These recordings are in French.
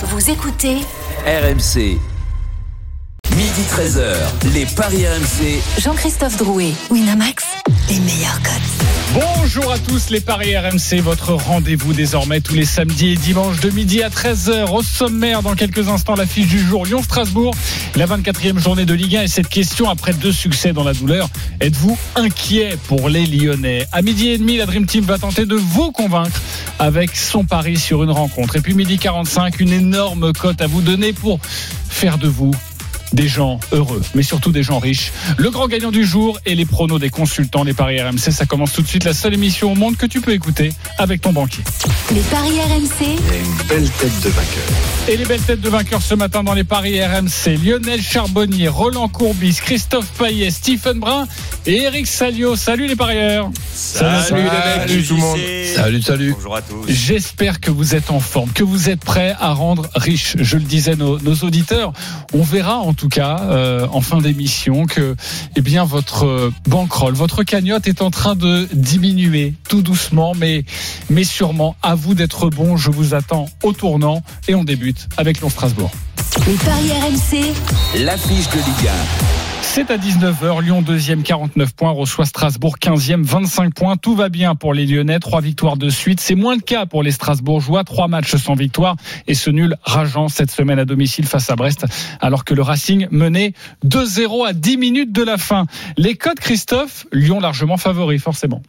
Vous écoutez RMC. Midi 13h, les Paris RMC. Jean-Christophe Drouet, Winamax, les meilleurs codes. Bonjour à tous les Paris RMC, votre rendez-vous désormais tous les samedis et dimanches de midi à 13h. Au sommaire, dans quelques instants, l'affiche du jour Lyon-Strasbourg, la 24e journée de Ligue 1 et cette question après deux succès dans la douleur. Êtes-vous inquiet pour les Lyonnais? À midi et demi, la Dream Team va tenter de vous convaincre avec son pari sur une rencontre. Et puis midi 45, une énorme cote à vous donner pour faire de vous des gens heureux, mais surtout des gens riches. Le grand gagnant du jour et les pronos des consultants, les paris RMC. Ça commence tout de suite, la seule émission au monde que tu peux écouter avec ton banquier. Les paris RMC, Il y a une belle tête de vainqueur. Et les belles têtes de vainqueurs ce matin dans les paris RMC. Lionel Charbonnier, Roland Courbis, Christophe Payet, Stephen Brun et Eric Salio. Salut les parieurs. Salut, les mecs, tout le monde. Salut, salut. Bonjour à tous. J'espère que vous êtes en forme, que vous êtes prêts à rendre riche. Je le disais nos, nos auditeurs. On verra en tout cas euh, en fin d'émission que eh bien votre euh, bankroll, votre cagnotte est en train de diminuer tout doucement, mais mais sûrement. À vous d'être bon. Je vous attends au tournant et on débute avec Lyon Strasbourg. les paris RMC, L'affiche de Ligue C'est à 19h, Lyon 2e 49 points, reçoit Strasbourg 15e 25 points. Tout va bien pour les Lyonnais, trois victoires de suite. C'est moins le cas pour les Strasbourgeois, trois matchs sans victoire et ce nul rageant cette semaine à domicile face à Brest alors que le Racing menait 2-0 à 10 minutes de la fin. Les codes Christophe, Lyon largement favori forcément.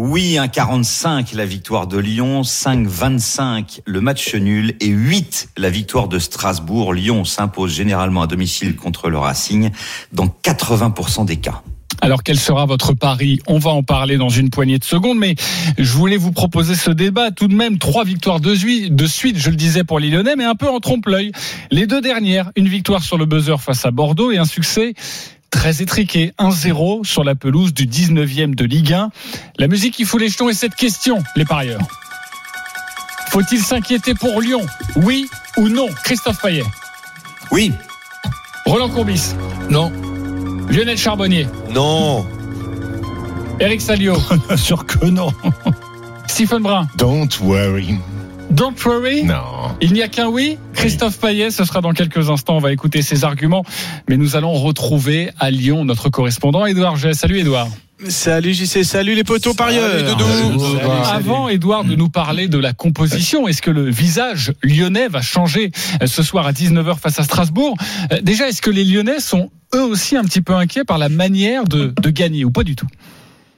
Oui, 1,45 la victoire de Lyon, 5,25 le match nul et 8 la victoire de Strasbourg. Lyon s'impose généralement à domicile contre le Racing dans 80% des cas. Alors quel sera votre pari? On va en parler dans une poignée de secondes, mais je voulais vous proposer ce débat. Tout de même, trois victoires de suite, je le disais pour les Lyonnais, mais un peu en trompe-l'œil. Les deux dernières, une victoire sur le buzzer face à Bordeaux et un succès très étriqué, 1-0 sur la pelouse du 19e de Ligue 1. La musique qui fout les jetons est cette question, les parieurs. Faut-il s'inquiéter pour Lyon? Oui ou non? Christophe Payet, Oui, Roland Courbis, Non. Lionel Charbonnier, Non. Eric Salio, Sûr que non. Stephen Brun. Don't worry. Don't worry. Non. Il n'y a qu'un oui. Christophe Payet, ce sera dans quelques instants. On va écouter ses arguments. Mais nous allons retrouver à Lyon notre correspondant Édouard J. Salut Édouard. Salut JC, salut les poteaux parieurs. Salut. Avant, Édouard, de nous parler de la composition, est-ce que le visage lyonnais va changer euh, ce soir à 19h face à Strasbourg? Euh, Déjà, est-ce que les Lyonnais sont eux aussi un petit peu inquiets par la manière de, de gagner ou pas du tout?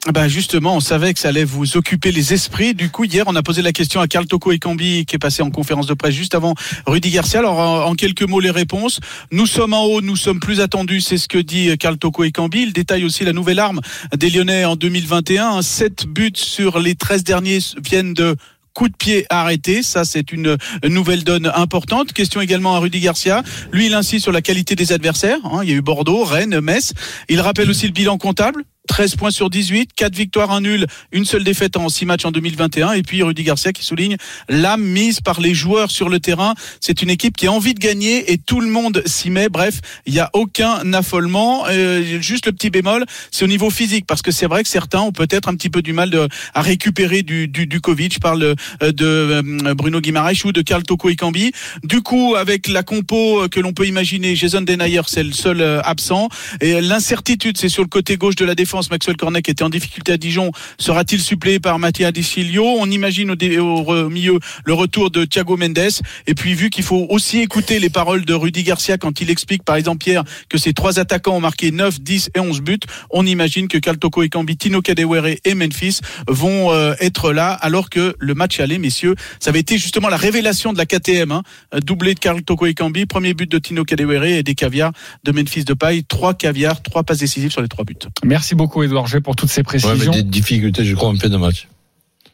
Ben justement, on savait que ça allait vous occuper les esprits. Du coup, hier, on a posé la question à Carl Toko Ekambi, qui est passé en conférence de presse juste avant Rudy Garcia. Alors, en, quelques mots, les réponses. Nous sommes en haut, nous sommes plus attendus, c'est ce que dit Carl Toko Ekambi. Il détaille aussi la nouvelle arme des Lyonnais en 2021. 7 buts sur les 13 derniers viennent de coup de pied arrêté. Ça, c'est une nouvelle donne importante. Question également à Rudy Garcia. Lui, il insiste sur la qualité des adversaires. hein. Il y a eu Bordeaux, Rennes, Metz. Il rappelle aussi le bilan comptable. 13 points sur 18, 4 victoires, un nul, une seule défaite en 6 matchs en 2021. Et puis Rudy Garcia qui souligne l'âme mise par les joueurs sur le terrain. C'est une équipe qui a envie de gagner et tout le monde s'y met. Bref, il n'y a aucun affolement. Euh, juste le petit bémol, c'est au niveau physique parce que c'est vrai que certains ont peut-être un petit peu du mal de, à récupérer du, du, du Covid. Je parle euh, de euh, Bruno Guimaraes ou de Karl Toko Ekambi. Du coup, avec la compo que l'on peut imaginer, Jason Denayer, c'est le seul euh, absent. Et l'incertitude, c'est sur le côté gauche de la défense. Maxwell Cornet qui était en difficulté à Dijon. Sera-t-il suppléé par Mattia Desilio On imagine au, dé- au milieu le retour de Thiago Mendes. Et puis, vu qu'il faut aussi écouter les paroles de Rudy Garcia quand il explique, par exemple, Pierre, que ces trois attaquants ont marqué 9, 10 et 11 buts, on imagine que Kaltoko Ekambi, Tino Kadewere et Memphis vont euh, être là, alors que le match aller, messieurs, ça avait été justement la révélation de la KTM. Hein. Doublé de Karl Toko Ekambi, premier but de Tino Kadewere et des caviars de Memphis de paille. Trois caviars, trois passes décisives sur les trois buts. Merci beaucoup Édouard G pour toutes ces Ouais, précisions. mais des difficultés, je crois, en fin de match.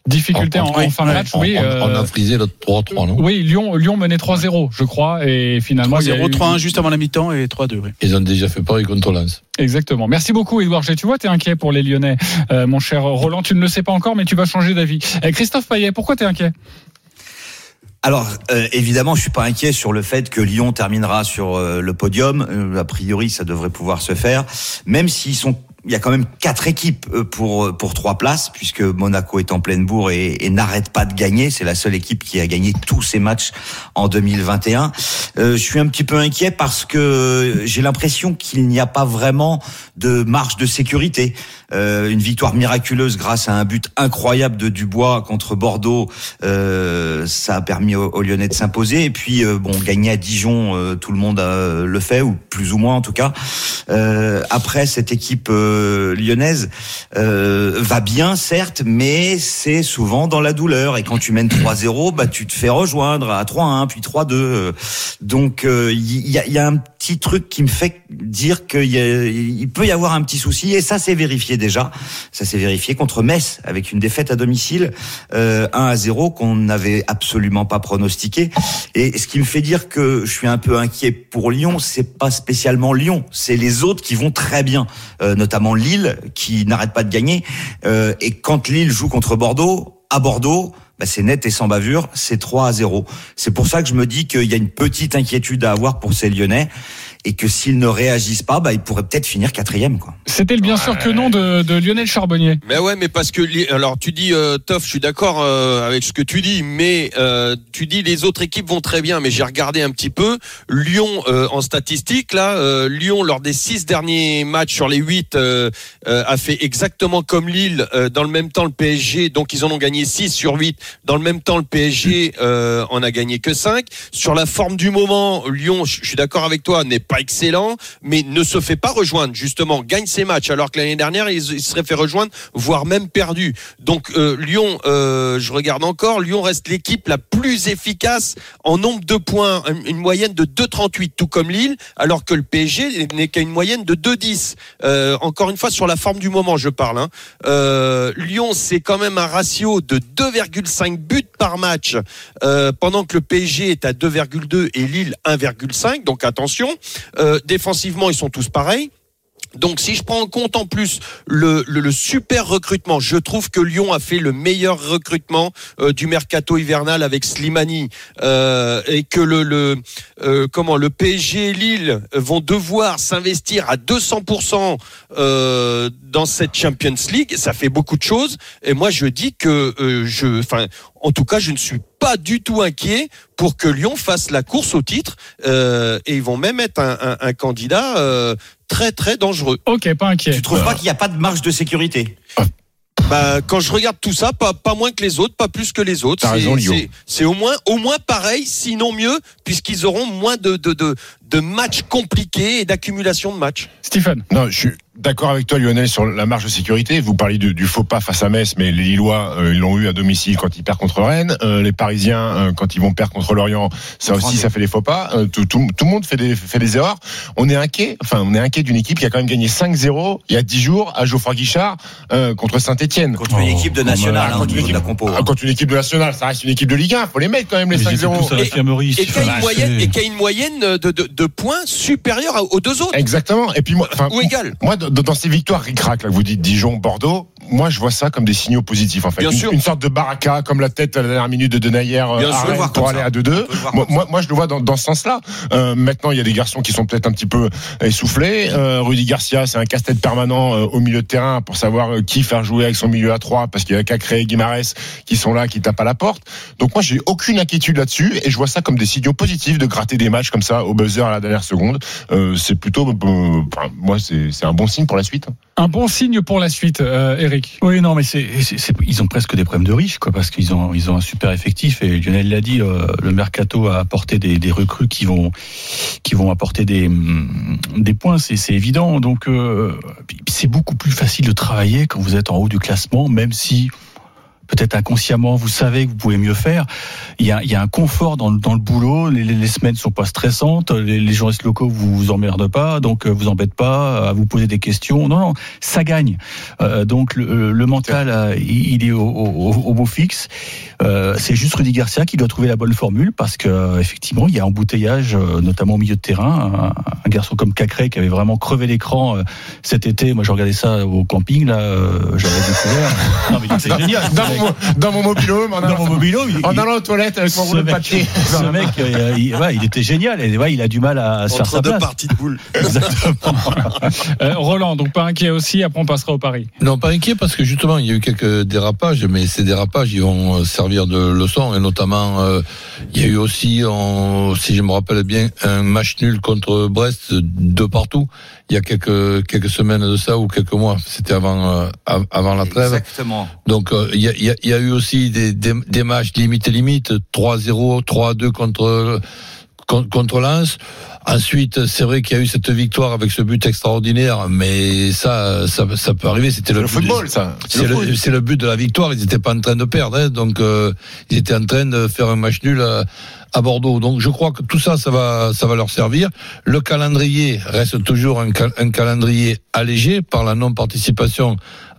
Difficulté en, On- en fin de match, on, oui. on- euh, on a frisé le 3-3, non oui, Lyon, Lyon menait 3-0, je crois, et finalement. il y a 3-0, eu- 3-1 juste avant la mi-temps et 3-2. oui. Ils ont déjà fait pareil contre Lens. Exactement. Merci beaucoup, Édouard G. Tu vois, t'es inquiet pour les Lyonnais, euh, mon cher Roland. Tu ne le sais pas encore, mais tu vas changer d'avis. Euh, Christophe Payet, pourquoi t'es inquiet? Alors euh, évidemment, je suis pas inquiet sur le fait que Lyon terminera sur euh, le podium. Euh, a priori, ça devrait pouvoir se faire, même s'ils sont il y a quand même quatre équipes euh, pour pour trois places puisque Monaco est en pleine bourre et, et n'arrête pas de gagner. C'est la seule équipe qui a gagné tous ses matchs en 2021. Euh, je suis un petit peu inquiet parce que j'ai l'impression qu'il n'y a pas vraiment de marge de sécurité. Euh, une victoire miraculeuse grâce à un but incroyable de Dubois contre Bordeaux, euh, ça a permis aux, aux Lyonnais de s'imposer. Et puis euh, bon, gagner à Dijon, euh, tout le monde euh, le fait ou plus ou moins en tout cas. Euh, après cette équipe euh, lyonnaise euh, va bien certes, mais c'est souvent dans la douleur. Et quand tu mènes 3-0, bah tu te fais rejoindre à 3-1 puis 3-2. euh. Donc euh, il y, a, y a un petit truc qui me fait dire qu'il peut y avoir un petit souci et ça c'est vérifié déjà. Ça s'est vérifié contre Metz avec une défaite à domicile euh, 1 à 0 qu'on n'avait absolument pas pronostiqué. Et ce qui me fait dire que je suis un peu inquiet pour Lyon, c'est pas spécialement Lyon, c'est les autres qui vont très bien, euh, notamment Lille qui n'arrête pas de gagner. Euh, et quand Lille joue contre Bordeaux, à Bordeaux, bah, c'est net et sans bavure, c'est 3 à 0. C'est pour ça que je me dis qu'il y a une petite inquiétude à avoir pour ces Lyonnais et que s'ils ne réagissent pas, bah, ils pourraient peut-être finir quatrième. Quoi. C'était le bien sûr que non de, de Lionel Charbonnier. Mais ouais, mais parce que alors tu dis euh, Toff, je suis d'accord euh, avec ce que tu dis, mais euh, tu dis les autres équipes vont très bien, mais j'ai regardé un petit peu Lyon euh, en statistique là, euh, Lyon lors des six derniers matchs sur les huit euh, euh, a fait exactement comme Lille euh, dans le même temps le PSG, donc ils en ont gagné 6 sur 8 Dans le même temps le PSG euh, en a gagné que 5 Sur la forme du moment, Lyon, je suis d'accord avec toi, n'est pas excellent, mais ne se fait pas rejoindre justement, gagne ses matchs alors que l'année dernière ils, ils se seraient fait rejoindre, voire même perdu. Donc euh, Lyon, euh, je regarde encore, Lyon reste l'équipe la plus efficace en nombre de points, une moyenne de 2,38, tout comme Lille, alors que le PSG n'est qu'à une moyenne de 2,10. Euh, encore une fois sur la forme du moment, je parle. Hein. Lyon, c'est quand même un ratio de 2,5 buts par match, pendant que le PSG est à 2,2 et Lille 1,5. Donc attention, défensivement ils sont tous pareils. Donc si je prends en compte en plus le, le, le super recrutement, je trouve que Lyon a fait le meilleur recrutement euh, du mercato hivernal avec Slimani euh, et que le, le euh, comment le PSG et Lille vont devoir s'investir à 200% euh, dans cette Champions League, ça fait beaucoup de choses. Et moi je dis que euh, je, enfin en tout cas je ne suis pas du tout inquiet pour que Lyon fasse la course au titre euh, et ils vont même être un, un, un candidat euh, très très dangereux. Ok, pas inquiet. Tu trouves pas qu'il n'y a pas de marge de sécurité Bah, quand je regarde tout ça, pas, pas moins que les autres, pas plus que les autres. T'as C'est- raison, Lyon. c'est- C'est au moins, au moins pareil, sinon mieux, puisqu'ils auront moins de, de, de, de matchs compliqués et d'accumulation de matchs. Stephen. Non, je suis d'accord avec toi, Lionel, sur la marge de sécurité. Vous parlez du, du faux pas face à Metz, mais les Lillois, euh, ils l'ont eu à domicile quand ils perdent contre Rennes. Euh, les Parisiens, euh, quand ils vont perdre contre Lorient, ça aussi, ça fait des faux pas. Euh, tout, tout, tout le monde fait des, fait des erreurs. On est inquiet. Enfin, on est inquiet d'une équipe qui a quand même gagné 5-0 il y a 10 jours à Geoffroy Guichard euh, contre Saint-Etienne. contre une équipe de nationale hein, au Contre une niveau de la équipe- compo. ah, contre une équipe de nationale, ça reste une équipe de Ligue 1. Faut les mettre quand même les Mais ils étaient 5-0. tous à l'infirmerie. Et qui a Stéphane. une moyenne, et qui a une moyenne de, de, de points supérieure aux deux autres. Exactement. Et puis moi, enfin, Ou égal. Moi, dans ces victoires ric-rac, là, vous dites Dijon, Bordeaux, moi, je vois ça comme des signaux positifs, en fait. Bien une, sûr. une sorte de baraka, comme la tête à la dernière minute de Denayer euh, pour aller ça. à 2-2. On peut le voir Moi, comme moi, moi, je le vois dans, dans ce sens-là. Euh, maintenant, il y a des garçons qui sont peut-être un petit peu essoufflés. Euh, Rudy Garcia, c'est un casse-tête permanent euh, au milieu de terrain pour savoir qui faire jouer avec son milieu à 3 parce qu'il y a Cacré et Guimarès qui sont là, qui tapent à la porte. Donc moi, j'ai aucune inquiétude là-dessus et je vois ça comme des signaux positifs de gratter des matchs comme ça au buzzer à la dernière seconde. C'est plutôt, moi, c'est un bon signe pour la suite. Un bon signe pour la suite, euh, Eric. Oui, non, mais c'est, ils ont presque des problèmes de riches, quoi, parce qu'ils ont, ils ont un super effectif. Et Lionel l'a dit, euh, le mercato a apporté des, des recrues qui vont, qui vont apporter des, hum, des points. C'est, c'est évident. Donc, euh, c'est beaucoup plus facile de travailler quand vous êtes en haut du classement, même si peut-être inconsciemment, vous savez que vous pouvez mieux faire. Il y a, il y a un confort dans, le- dans le boulot. Les, les, semaines sont pas stressantes. Les, les journalistes locaux vous vous emmerdent pas, donc euh, vous embêtent pas à vous poser des questions. Non, non, ça gagne. Euh, donc le, le mental, euh, il est au, au, au beau fixe. Euh, c'est juste Rudy Garcia qui doit trouver la bonne formule parce que effectivement, il y a embouteillage, notamment au milieu de terrain. Un, un garçon comme Cacré qui avait vraiment crevé l'écran cet été. Moi, j'ai regardé ça au camping là. J'avais découvert. Non, mais c'est génial. Mon, dans mon mobilhome, en Dans allant, mon mobilo, il, en il- allant aux toilettes avec mon rouleau de papier. ce mec, euh, il, ouais, il était génial. Et, ouais, il a du mal à, à se faire sa deux place. parties de boules. Exactement. Euh, Roland, donc pas inquiet aussi. Après, on passera au Paris. Non, pas inquiet parce que justement, il y a eu quelques dérapages, mais ces dérapages, ils vont euh, servir de leçon. Et notamment, euh, il y a eu aussi, en- si je me rappelle bien, un match nul contre Brest de partout. Il y a quelques quelques semaines de ça ou quelques mois. C'était avant euh, av- avant la trêve. Exactement. Donc euh, il y, a, y a- il y a eu aussi des, des, des matchs limite limite 3-0, 3-2 contre con- contre Lens. Ensuite, c'est vrai qu'il y a eu cette victoire avec ce but extraordinaire, mais ça, ça, ça peut arriver. C'était le, football, ça. c'est le, but de la victoire. Ils n'étaient pas en train de perdre, hein. donc euh, ils étaient en train de faire un match nul à, à Bordeaux. Donc je crois que tout ça, ça va, ça va leur servir. Le calendrier reste toujours un, cal- un calendrier allégé par la non-participation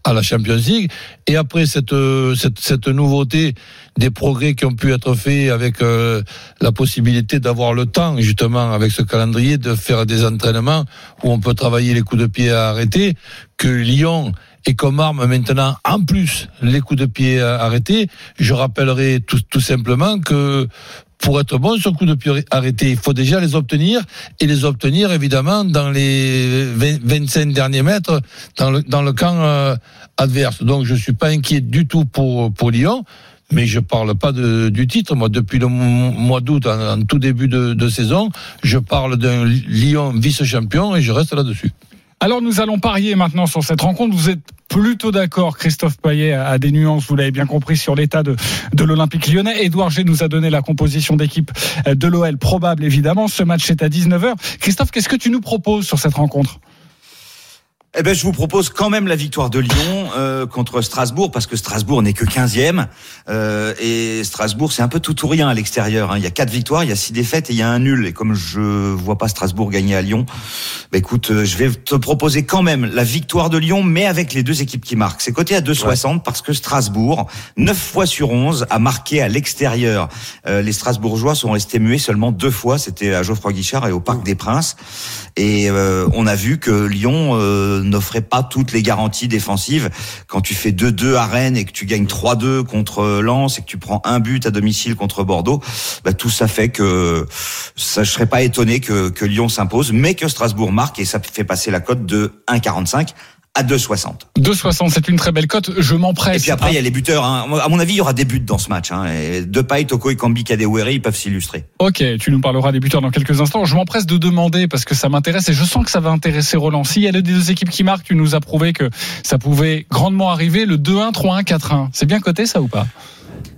à la Champions League. Et après cette, euh, cette, cette nouveauté des progrès qui ont pu être faits avec euh, la possibilité d'avoir le temps, justement, avec ce calendrier, de faire des entraînements où on peut travailler les coups de pied à arrêter, que Lyon et comme arme maintenant, en plus, les coups de pied arrêtés, je rappellerai tout, tout simplement que pour être bon sur coup de pied arrêté, il faut déjà les obtenir et les obtenir évidemment dans les 20 25 derniers mètres dans le, dans le camp euh, adverse. Donc je suis pas inquiet du tout pour, pour Lyon. Mais je parle pas du titre. Moi, depuis le mo- mois d'août, en, en tout début de, de saison, je parle d'un Lyon vice-champion et je reste là-dessus. Alors nous allons parier maintenant sur cette rencontre. Vous êtes plutôt d'accord, Christophe Payet a des nuances, vous l'avez bien compris, sur l'état de, de l'Olympique lyonnais. Édouard G nous a donné la composition d'équipe de l'OL, probable évidemment. Ce match est à 19h. Christophe, qu'est-ce que tu nous proposes sur cette rencontre? Eh ben, je vous propose quand même la victoire de Lyon euh, contre Strasbourg parce que Strasbourg n'est que 15e euh, et Strasbourg c'est un peu tout ou rien à l'extérieur. hein. Il y a quatre victoires, il y a six défaites et il y a un nul. Et comme je vois pas Strasbourg gagner à Lyon, bah, écoute, euh, je vais te proposer quand même la victoire de Lyon, mais avec les deux équipes qui marquent. C'est coté à 2,60 parce que Strasbourg, 9 fois sur 11, a marqué à l'extérieur. Euh, les Strasbourgeois sont restés muets seulement deux fois. C'était à Geoffroy Guichard et au Parc des Princes. Et euh, on a vu que Lyon euh, n'offrait pas toutes les garanties défensives. Quand tu fais 2-2 à Rennes et que tu gagnes 3-2 contre Lens et que tu prends un but à domicile contre Bordeaux, bah, tout ça fait que ça, je serais pas étonné que, que Lyon s'impose, mais que Strasbourg marque et ça fait passer la cote de 1,45 à 2,60. 2,60, c'est une très belle cote. Je m'empresse. Et puis après, il y a les buteurs. Hein. À mon avis, il y aura des buts dans ce match. Hein. Et Depay, Toko et Kambi, Kadewere, ils peuvent s'illustrer. Ok, tu nous parleras des buteurs dans quelques instants. Je m'empresse de demander parce que ça m'intéresse et je sens que ça va intéresser Roland. S'il y a les deux équipes qui marquent, tu nous as prouvé que ça pouvait grandement arriver. Le 2-1, 3-1, 4-1. C'est bien coté ça ou pas?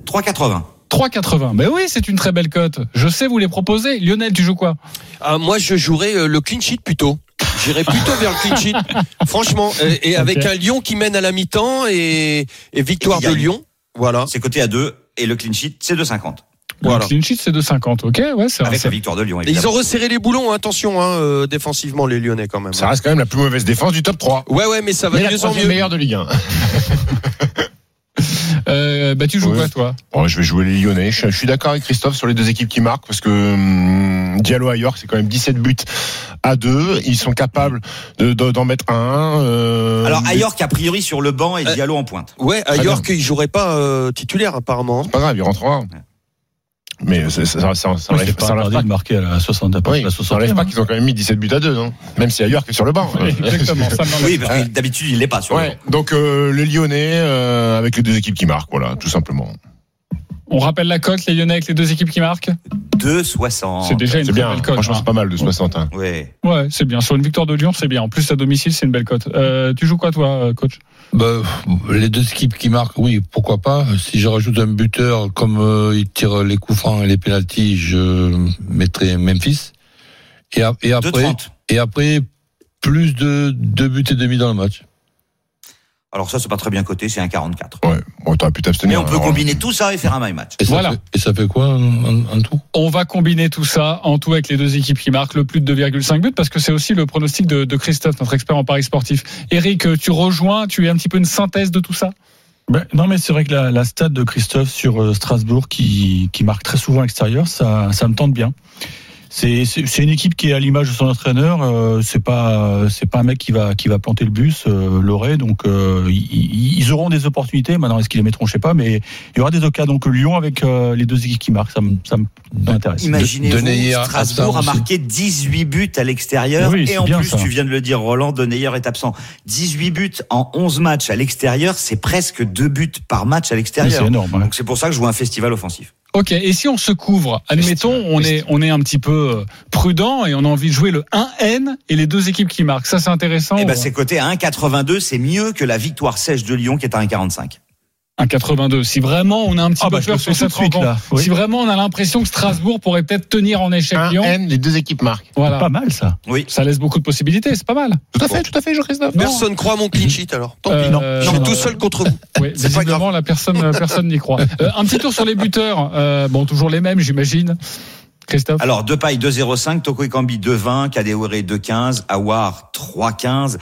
3,80. 3,80. Mais oui, c'est une très belle cote. Je sais vous les proposer. Lionel, tu joues quoi? Ah, moi, je jouerais euh, le clean sheet plutôt. J'irais plutôt vers le clean sheet. Franchement, euh, et avec un Lyon qui mène à la mi-temps et, et victoire Et de. Lyon. Voilà. C'est coté à 2 et le clean sheet, c'est 2,50. Voilà. Le clean sheet, c'est 2,50. Ok, ouais, c'est Avec c'est- la victoire de Lyon, ils ont resserré les boulons, hein, attention, hein, euh, défensivement, les Lyonnais quand même. Ça reste quand même la plus mauvaise défense du top 3. Ouais, ouais, mais ça va Mais de la mieux en mieux. meilleure de Ligue 1. Euh, bah, tu joues Ouais. quoi, toi? Bon, je vais jouer les Lyonnais. Je, je suis d'accord avec Christophe sur les deux équipes qui marquent parce que hum, Diallo à York, c'est quand même 17 buts à 2. Ils sont capables de- de- d'en mettre un. euh, Alors, mais Ayork, a priori, sur le banc et Euh, Diallo en pointe. Ouais, à Très York, ils joueraient pas euh, titulaire apparemment. C'est pas grave, il rentrera. Mais ça, ça, ça, ça, ça c'est pas ça enlève interdit pas de marquer à la 60 à peu près Oui, la ça enlève 60e, pas qu'ils ont quand même mis 17 buts à 2, non? Même si ailleurs que sur le banc. Oui, Exactement, ça Oui, parce que d'habitude, il l'est pas sur le Ouais, banc. donc euh, les Lyonnais euh, avec les deux équipes qui marquent, voilà, tout simplement. On rappelle la cote, les Lyonnais avec les deux équipes qui marquent 2,60. C'est déjà une très bien, belle cote. franchement, hein. c'est pas mal de 60. hein. Ouais. Ouais, c'est bien. Sur une victoire de Lyon, c'est bien. En plus, à domicile, c'est une belle cote. Euh, tu joues quoi, toi, euh, coach? Ben, les deux équipes qui marquent, oui, pourquoi pas. Si je rajoute un buteur, comme euh, il tire les coups francs et les pénalties, je mettrai Memphis. Et, a- et après, 2,30. et après, plus de deux buts et demi dans le match. Alors ça, c'est pas très bien coté, c'est un 44. Ouais, bon, t'aurais pu Mais t'abstenir. on peut alors. combiner tout ça et faire un my match. Et ça, Voilà. fait, et ça fait quoi en, tout? On va combiner tout ça en tout avec les deux équipes qui marquent le plus de 2,5 buts parce que c'est aussi le pronostic de, de Christophe, notre expert en paris sportif. Eric, tu rejoins, tu es un petit peu une synthèse de tout ça? Ben, non, mais c'est vrai que la, la stat de Christophe sur euh, Strasbourg qui, qui marque très souvent à l'extérieur, ça, ça me tente bien. C'est c'est c'est une équipe qui est à l'image de son entraîneur. Euh, c'est pas c'est pas un mec qui va qui va planter le bus, euh, Loré. Donc euh, ils, ils auront des opportunités. Maintenant, est-ce qu'ils les mettront Je sais pas, mais il y aura des occasions. Donc Lyon avec euh, les deux équipes qui marquent, ça me ça me- ça m'intéresse. Imaginez-vous, Denayer à- Strasbourg a marqué 18 buts à l'extérieur. Oui, et en plus, ça. tu viens de le dire, Roland, Denayer est absent. 18 buts en 11 matchs à l'extérieur, c'est presque deux buts par match à l'extérieur. C'est énorme. ouais. Donc c'est pour ça que je vois un festival offensif. Ok, et si on se couvre, admettons, on est, on est un petit peu euh, prudent et on a envie de jouer le 1N et les deux équipes qui marquent. Ça, c'est intéressant. Eh ben, c'est coté à 1,82, c'est mieux que la victoire sèche de Lyon qui est à 1,45. 1,82. Si vraiment on a un petit Ah bah, je peur sur tout cette suite, rencontre, là. Oui. si vraiment on a l'impression que Strasbourg pourrait peut-être tenir en échec Un Lyon, N, les deux équipes marquent. voilà, Pas mal ça. Oui. ça laisse beaucoup de possibilités. C'est pas mal. Tout à fait, tout à fait, Jean-Christophe. Non. Personne croit à mon clean sheet alors. Tant Euh, pis. non, Je suis non, tout non. seul contre vous. Oui, C'est pas visiblement, la personne, personne n'y croit. Euh, un petit tour sur les buteurs. Euh, bon, toujours les mêmes, j'imagine. Christophe. Alors, Depay 2,05, Toko Ekambi 2,20, Kadewere 2,15, Awar 3,15.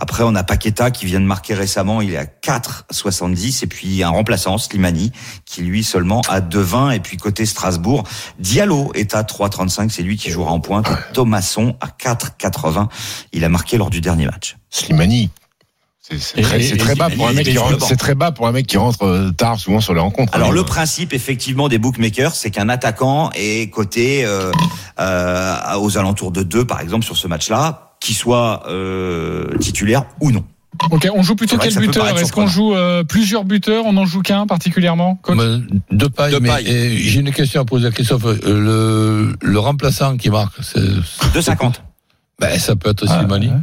Après, on a Paqueta qui vient de marquer récemment, il est à 4,70. Et puis, un remplaçant, Slimani, qui lui seulement à 2,20. Et puis, côté Strasbourg, Diallo est à 3,35. C'est lui qui jouera en pointe. Et Thomasson à 4,80. Il a marqué lors du dernier match. Slimani. C'est très, bas pour un mec qui rentre. C'est très bas pour un mec qui rentre euh, tard souvent sur les rencontres. Alors hein. le principe effectivement des bookmakers, c'est qu'un attaquant est coté euh, euh, aux alentours de 2 par exemple sur ce match-là, qu'il soit euh, titulaire ou non. Ok, on joue plutôt quel buteur Est-ce qu'on joue euh, plusieurs buteurs On en joue qu'un particulièrement De paille, De mais paille. et j'ai une question à poser à Christophe. Euh, Le, le remplaçant qui marque, c'est. 2,50. Ben, ça peut être Ah, Slimani. ouais.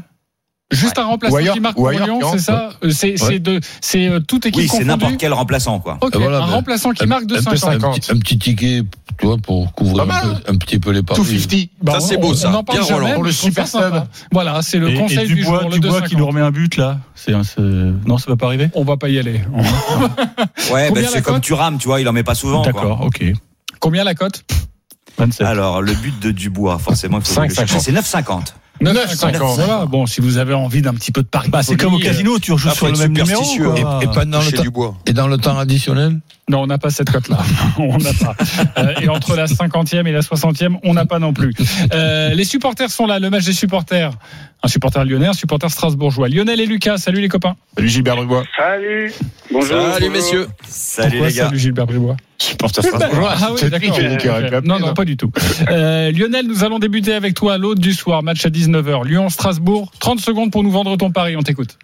Juste un remplaçant ailleurs- qui marque ou pour ailleurs Lyon, c'est ça Euh, C'est c'est de, c'est euh, toute équipe Oui, c'est n'importe quel remplaçant quoi. Ok, Et voilà, un ben, remplaçant qui un- marque 2,50. ça, un, petit, un petit ticket, tu vois, pour couvrir Pas un, mal. peu- un petit peu les paris. 250. Bah, Ça, c'est on- beau, on ça. en parle Bien jamais, Roland. mais Pour le super sub. Voilà, c'est le Et, conseil et du Dubois, jour, le Dubois 2,50. qui nous remet un but là. C'est non, ça va pas arriver? On va pas y aller. Ouais, Combien ben, la c'est comme cote Thuram, tu vois, il en met pas souvent. D'accord, ok. Combien la cote? 27. Alors le but de Dubois, forcément, il faut le 5,50. chercher. C'est 9,50. 9,50. Ça va. Bon, si vous avez envie d'un petit peu de pari. Bah, c'est comme au casino, tu rejoues sur le même numéro. quoi. Et, et pendant le et dans le temps additionnel Non, on n'a pas cette cote-là. on n'a pas. Euh, et entre la 50e et la 60e, on n'a pas non plus. Euh, les supporters sont là. Le match des supporters. Un supporter lyonnais, un supporter strasbourgeois. Lionel et Lucas, salut les copains. Salut Gilbert Dubois. Salut. Bonjour. Salut bonjour. messieurs. Salut Pourquoi les gars. Salut Gilbert Bribois. Supporter strasbourgeois. Ah oui, d'accord. appeler, Non, non, pas du tout. Euh, Lionel, nous allons débuter avec toi à l'autre du soir, match à 19h. Lyon-Strasbourg. 30 secondes pour nous vendre ton pari. On t'écoute.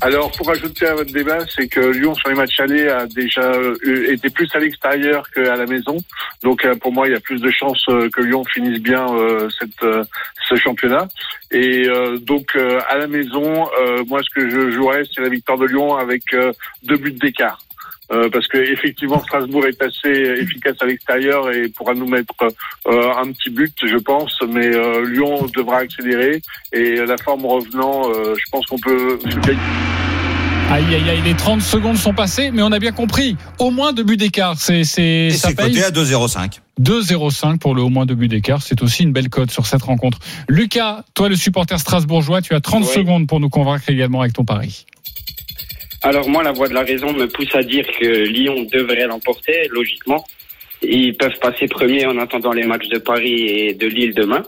Alors, pour ajouter à votre débat, c'est que Lyon, sur les matchs allés, a déjà euh, été plus à l'extérieur qu'à la maison. Donc, euh, pour moi, il y a plus de chances euh, que Lyon finisse bien euh, ce championnat. Et donc, à la maison, moi, ce que je jouerais, c'est la victoire de Lyon avec deux buts d'écart. Euh, parce que effectivement Strasbourg est assez efficace à l'extérieur et pourra nous mettre euh, un petit but, je pense. Mais euh, Lyon devra accélérer et la forme revenant, euh, je pense qu'on peut. Aïe, aïe, aïe, les 30 secondes sont passées, mais on a bien compris. Au moins deux buts d'écart. C'est, c'est, Et ça c'est paye. coté à 2,05. 2-0-5 pour le au moins deux buts d'écart. C'est aussi une belle cote sur cette rencontre. Lucas, toi, le supporter strasbourgeois, tu as 30 Oui. secondes pour nous convaincre également avec ton pari. Alors moi, la voix de la raison me pousse à dire que Lyon devrait l'emporter, logiquement. Ils peuvent passer premier en attendant les matchs de Paris et de Lille demain.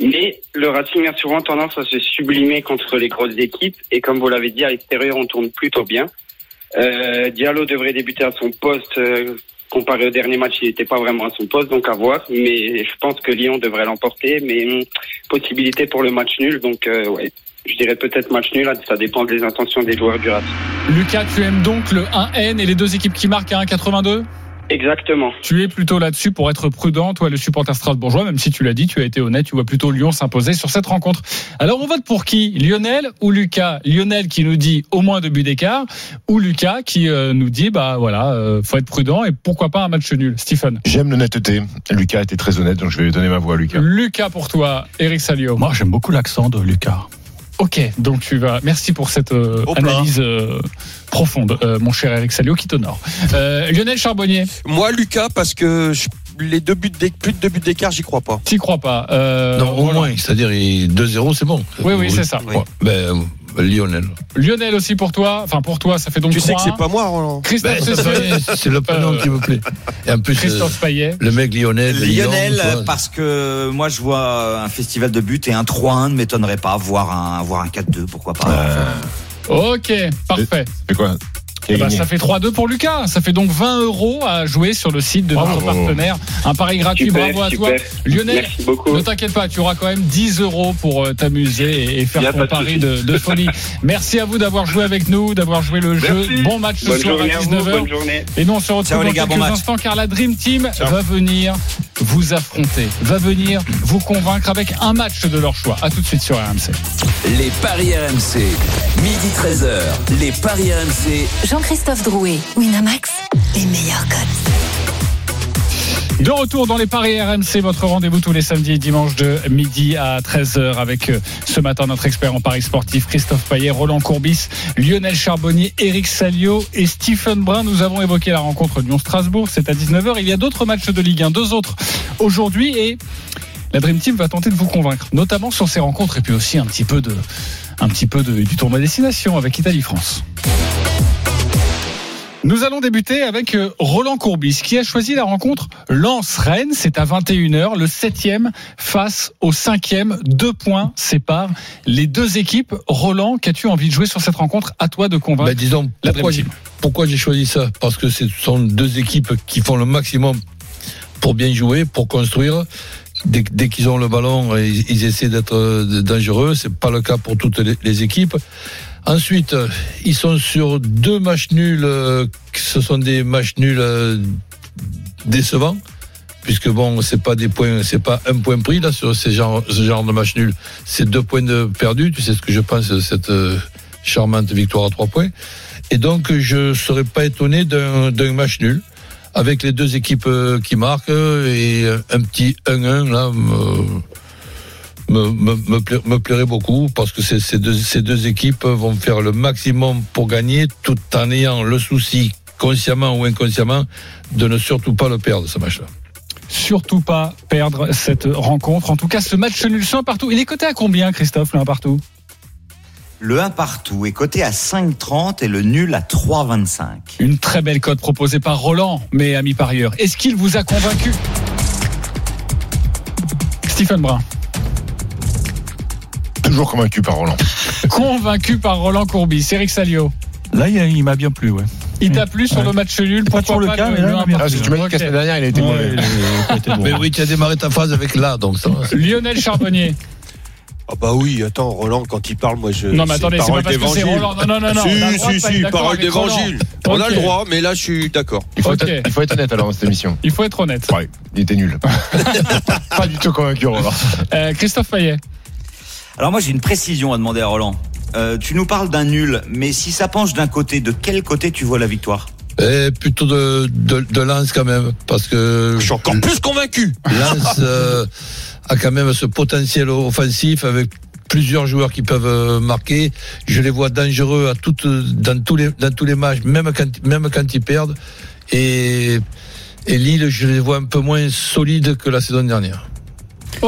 Mais le Racing a souvent tendance à se sublimer contre les grosses équipes. Et comme vous l'avez dit, à l'extérieur, on tourne plutôt bien. Euh, Diallo devrait débuter à son poste. euh, comparé au dernier match, il n'était pas vraiment à son poste, donc à voir. Mais je pense que Lyon devrait l'emporter. Mais hum, possibilité pour le match nul. Donc euh, ouais, je dirais peut-être match nul. Ça dépend des intentions des joueurs du Racing. Lucas, tu aimes donc le 1N et les deux équipes qui marquent à 1,82 Exactement. Tu es plutôt là-dessus pour être prudent, toi, le supporter strasbourgeois, même si tu l'as dit, tu as été honnête, tu vois plutôt Lyon s'imposer sur cette rencontre. Alors, on vote pour qui? Lionel ou Lucas? Lionel qui nous dit au moins deux buts d'écart, ou Lucas qui euh, nous dit, bah voilà, euh, faut être prudent et pourquoi pas un match nul. Stephen. J'aime l'honnêteté. Lucas a été très honnête, donc je vais lui donner ma voix à Lucas. Lucas pour toi, Eric Salio. Moi, j'aime beaucoup l'accent de Lucas. Ok, donc tu vas. Merci pour cette euh, analyse euh, profonde, euh, mon cher Eric Salio, qui t'honore. Euh, Lionel Charbonnier, Moi, Lucas, parce que je- les deux buts plus de deux buts d'écart, j'y crois pas. t'y crois pas euh, Non, au moins, c'est-à-dire il- 2-0, c'est bon. Oui, oui, c'est ça. Ouais. Ben, Lionel. Lionel aussi pour toi. Enfin, pour toi, ça fait donc Tu sais que 3-1. c'est pas moi, Roland. Christophe Ben, c'est le prénom Euh, qui me plaît. Et en plus, Christophe euh, Payet. le mec Lionel. Lionel, parce que moi je vois un festival de buts et un 3-1 ne m'étonnerait pas, voire un, voire un 4-2, pourquoi pas. Ok, parfait. C'est quoi? A Eh gagné ça fait 3-2 pour Lucas. Ça fait donc 20 euros à jouer sur le site de Bravo. notre partenaire. Un pari gratuit. Super, Bravo à super. toi. Lionel, ne t'inquiète pas, tu auras quand même 10 euros pour euh, t'amuser et- et faire ton pari de, de folie. Merci à vous d'avoir joué avec nous, d'avoir joué le jeu. Merci. Bon match ce Bonne soir à à vous, 19h. bonne journée. Et nous, on se retrouve Ciao, dans les gars, quelques bon instants car la Dream Team va venir vous affronter, va venir vous convaincre avec un match de leur choix. À tout de suite sur RMC. Les paris RMC. Midi 13h. Les paris RMC. Jean-Christophe Drouet, Winamax, les meilleurs codes. De retour dans les paris RMC, votre rendez-vous tous les samedis et dimanches de midi à 13h avec euh, ce matin notre expert en paris sportif Christophe Payet, Roland Courbis, Lionel Charbonnier, Eric Salio et Stephen Brun. Nous avons évoqué la rencontre Lyon-Strasbourg, c'est à 19h. Il y a d'autres matchs de Ligue 1, deux autres aujourd'hui et la Dream Team va tenter de vous convaincre, notamment sur ces rencontres et puis aussi un petit peu de, un de- du tournoi destination avec Italie-France. Nous allons débuter avec euh, Roland Courbis qui a choisi la rencontre Lens-Rennes. C'est à 21h, le septième face au cinquième. Deux points séparent les deux équipes. Roland, qu'as-tu envie de jouer sur cette rencontre? À toi de convaincre. Ben, disons, la pourquoi j'ai, pourquoi j'ai choisi ça? Parce que ce sont deux équipes qui font le maximum pour bien jouer, pour construire. Dès, dès qu'ils ont le ballon, ils, ils essaient d'être euh, dangereux. C'est pas le cas pour toutes les, les équipes. Ensuite, ils sont sur deux matchs nuls. euh, Ce sont des matchs nuls euh, décevants, puisque bon, c'est pas pas un point pris là sur ce genre de match nul. C'est deux points perdus. Tu sais ce que je pense de cette euh, charmante victoire à trois points. Et donc, je serais pas étonné d'un match nul avec les deux équipes qui marquent et un petit 1-1 là. Me, me, me, pla- me plairait beaucoup parce que ces, ces, deux, ces deux équipes vont faire le maximum pour gagner tout en ayant le souci, consciemment ou inconsciemment, de ne surtout pas le perdre ce match-là. Surtout pas perdre cette rencontre. En tout cas, ce match nul sans partout. Il est coté à combien, Christophe, le 1 partout? Le 1 partout est coté à 5,30 et le nul à 3,25. Une très belle cote proposée par Roland, mes amis parieurs. Est-ce qu'il vous a convaincu? Stephen Brun. Toujours convaincu par Roland. Convaincu par Roland Courbis. Eric Salio. Là, il, il m'a bien plu, ouais. Il t'a plu sur Ouais. le match nul pas Pourquoi le pas cas, mais là, le il m'a un bien Ah, tu m'as dit que la dernière, il a été Ouais, mauvais. il a- été bon. Mais oui, tu as démarré ta phrase avec là, donc ça. va. Lionel Charbonnier. Ah bah oui, attends, Roland, quand il parle, moi je. Non, mais attendez, c'est parole pas parce que c'est d'évangile. Roland. Non, non, non, non. on a le Si, si, si, d'accord parole d'évangile. On a le droit, mais là je suis d'accord. Il faut, Ok. être, il faut être honnête alors dans cette émission. Il faut être honnête. Ouais, il était nul. pas du tout convaincu, Roland. Euh, Christophe Payet. Alors moi j'ai une précision à demander à Roland. Euh, tu nous parles d'un nul, mais si ça penche d'un côté, de quel côté tu vois la victoire? Et plutôt de, de, de Lens quand même, parce que Je suis encore plus convaincu. Lens euh, a quand même ce potentiel offensif avec plusieurs joueurs qui peuvent euh, marquer. Je les vois dangereux à toutes, dans tous les dans tous les matchs, même quand même quand ils perdent. Et et Lille, je les vois un peu moins solides que la saison dernière.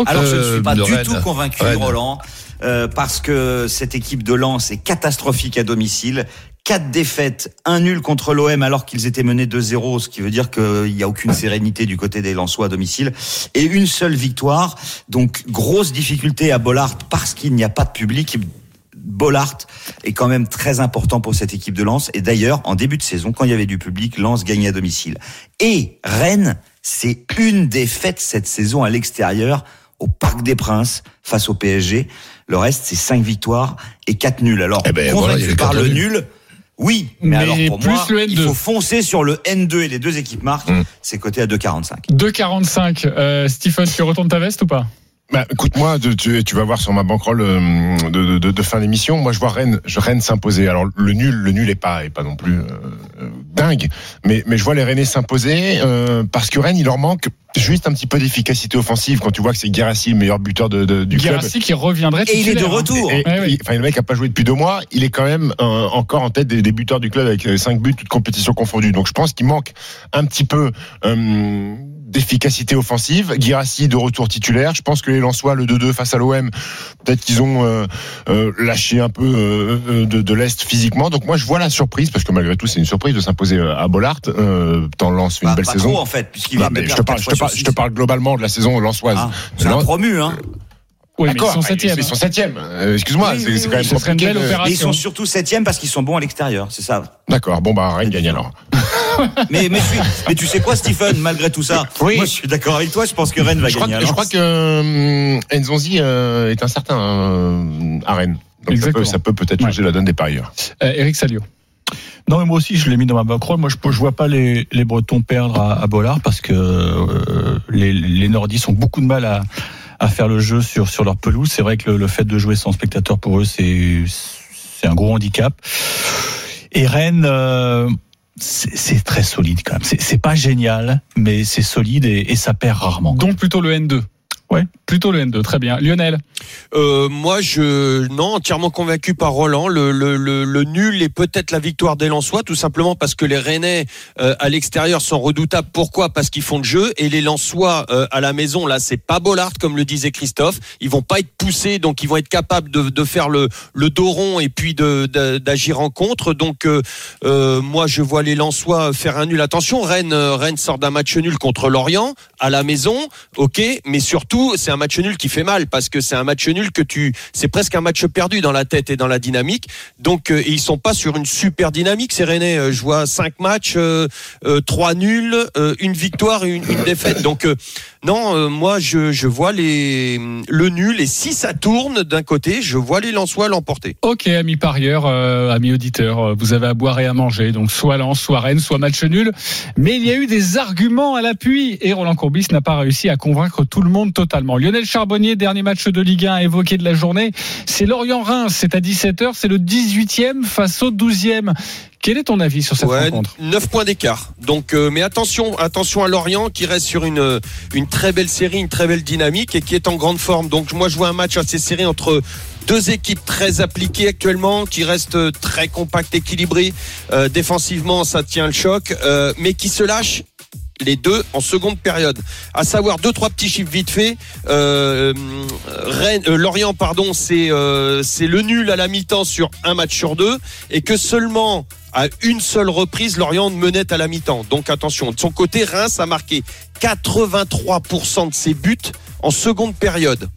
Alors je ne Euh, suis pas de du Rennes. tout convaincu, Rennes. Roland, euh, parce que cette équipe de Lens est catastrophique à domicile. Quatre défaites, un nul contre l'OM alors qu'ils étaient menés 2-0, ce qui veut dire qu'il n'y a aucune sérénité du côté des Lensois à domicile, et une seule victoire. Donc grosse difficulté à Bollard parce qu'il n'y a pas de public. Bollard est quand même très important pour cette équipe de Lens. Et d'ailleurs, en début de saison, quand il y avait du public, Lens gagnait à domicile. Et Rennes, c'est une défaite cette saison à l'extérieur, au Parc des Princes, face au PSG. Le reste, c'est cinq victoires et quatre nuls. Alors, Eh ben, voilà, par le nuls. nul, oui. Mais, Mais alors, pour plus moi, le N2. il faut foncer sur le N2 et les deux équipes marquent. Mm. C'est coté à 2,45. 2,45. Euh, Stephen, tu retournes ta veste ou pas? Bah, écoute, moi, tu, tu vas voir sur ma banquerolle euh, de, de, de fin d'émission. Moi, je vois Rennes, je Rennes s'imposer. Alors le nul, le nul est pas, est pas non plus euh, euh, dingue, mais mais je vois les Rennais s'imposer euh, parce que Rennes, il leur manque juste un petit peu d'efficacité offensive. Quand tu vois que c'est Guérassi le meilleur buteur de, de- du club. Guérassi qui reviendrait Et il est de hein. retour. Et, Ouais, oui. il- enfin, le mec a pas joué depuis deux mois. Il est quand même euh, encore en tête des, des buteurs du club avec euh, cinq buts, toutes compétitions confondues. Donc, je pense qu'il manque un petit peu euh, d'efficacité offensive. Girassi de retour titulaire. Je pense que les Lensois, le 2-2 face à l'OM, peut-être qu'ils ont euh, euh, lâché un peu euh, euh, de, de l'Est physiquement. Donc moi, je vois la surprise, parce que malgré tout, c'est une surprise de s'imposer euh, à Bollard. Euh, tant Lens fait une Bah, belle pas saison. trop, en fait, puisqu'il Bah, mais je, te parle, je, te parle, je te parle globalement de la saison lensoise. Ah, c'est un promu, hein. Oui, mais ils D'accord, sont. Ils sont septièmes. Euh, Excuse-moi, Oui, c'est oui, c'est oui, quand même une belle ils sont surtout septièmes parce qu'ils sont bons à l'extérieur, c'est ça. D'accord, bon bah Rennes gagne alors. Mais, tu sais quoi, Stephen, malgré tout ça? Oui. Moi, je suis d'accord avec toi. Je pense que Rennes va Je crois, gagner. que, je crois que euh, Nzonzi euh, est incertain euh, à Rennes. Donc ça Exactement. peut, ça peut peut-être changer la donne des parieurs. Euh, Eric Salio. Non, mais moi aussi, je l'ai mis dans ma backroll. Moi, je ne vois pas les, les Bretons perdre à, à Bollard parce que euh, les, les Nordistes ont beaucoup de mal à, à faire le jeu sur, sur leur pelouse. C'est vrai que le, le fait de jouer sans spectateur pour eux, c'est un gros handicap. Et Rennes, euh, c'est très solide quand même. C'est pas génial, mais c'est solide et, et ça perd rarement. Donc plutôt le N2. Ouais. Plutôt le N2, très bien. Lionel. Euh, moi, je non entièrement convaincu par Roland. Le, nul et peut-être la victoire des Lensois, tout simplement parce que les Rennais euh, à l'extérieur sont redoutables. Pourquoi? Parce qu'ils font le jeu et les Lensois euh, à la maison, là, c'est pas Bollard comme le disait Christophe. Ils vont pas être poussés, donc ils vont être capables de, faire le, le dos rond et puis d'agir en contre. Donc moi, je vois les Lensois faire un nul. Attention, Rennes, Rennes sort d'un match nul contre Lorient à la maison, ok, mais surtout c'est un match nul qui fait mal parce que c'est un match nul que tu, c'est presque un match perdu dans la tête et dans la dynamique. Donc euh, ils sont pas sur une super dynamique. Ces Rennais, euh, je vois cinq matchs, euh, euh, trois nuls, euh, une victoire, et une, défaite. Donc non, moi je, je vois les le nul et si ça tourne d'un côté, je vois les Lensois l'emporter. Ok, amis parieurs, amis auditeurs, vous avez à boire et à manger. Donc soit Lens, soit Rennes, soit match nul. Mais il y a eu des arguments à l'appui et Roland Courbis n'a pas réussi à convaincre tout le monde totalement. Lionel Charbonnier, dernier match de Ligue 1 évoqué de la journée, c'est Lorient-Reims, c'est à 17h, c'est le 18e face au 12e. Quel est ton avis sur cette Ouais, rencontre 9 points d'écart. Donc, euh, mais attention, attention à Lorient qui reste sur une une très belle série, une très belle dynamique et qui est en grande forme. Donc, moi, je vois un match assez serré entre deux équipes très appliquées actuellement, qui restent très compactes, équilibrées. Euh, défensivement, ça tient le choc, euh, mais qui se lâchent les deux en seconde période. À savoir deux trois petits chiffres vite fait. Euh, Rennes, euh, Lorient pardon, c'est euh, c'est le nul à la mi-temps sur un match sur deux et que seulement à une seule reprise Lorient menait à la mi-temps. Donc attention, de son côté Reims a marqué 83% de ses buts en seconde période.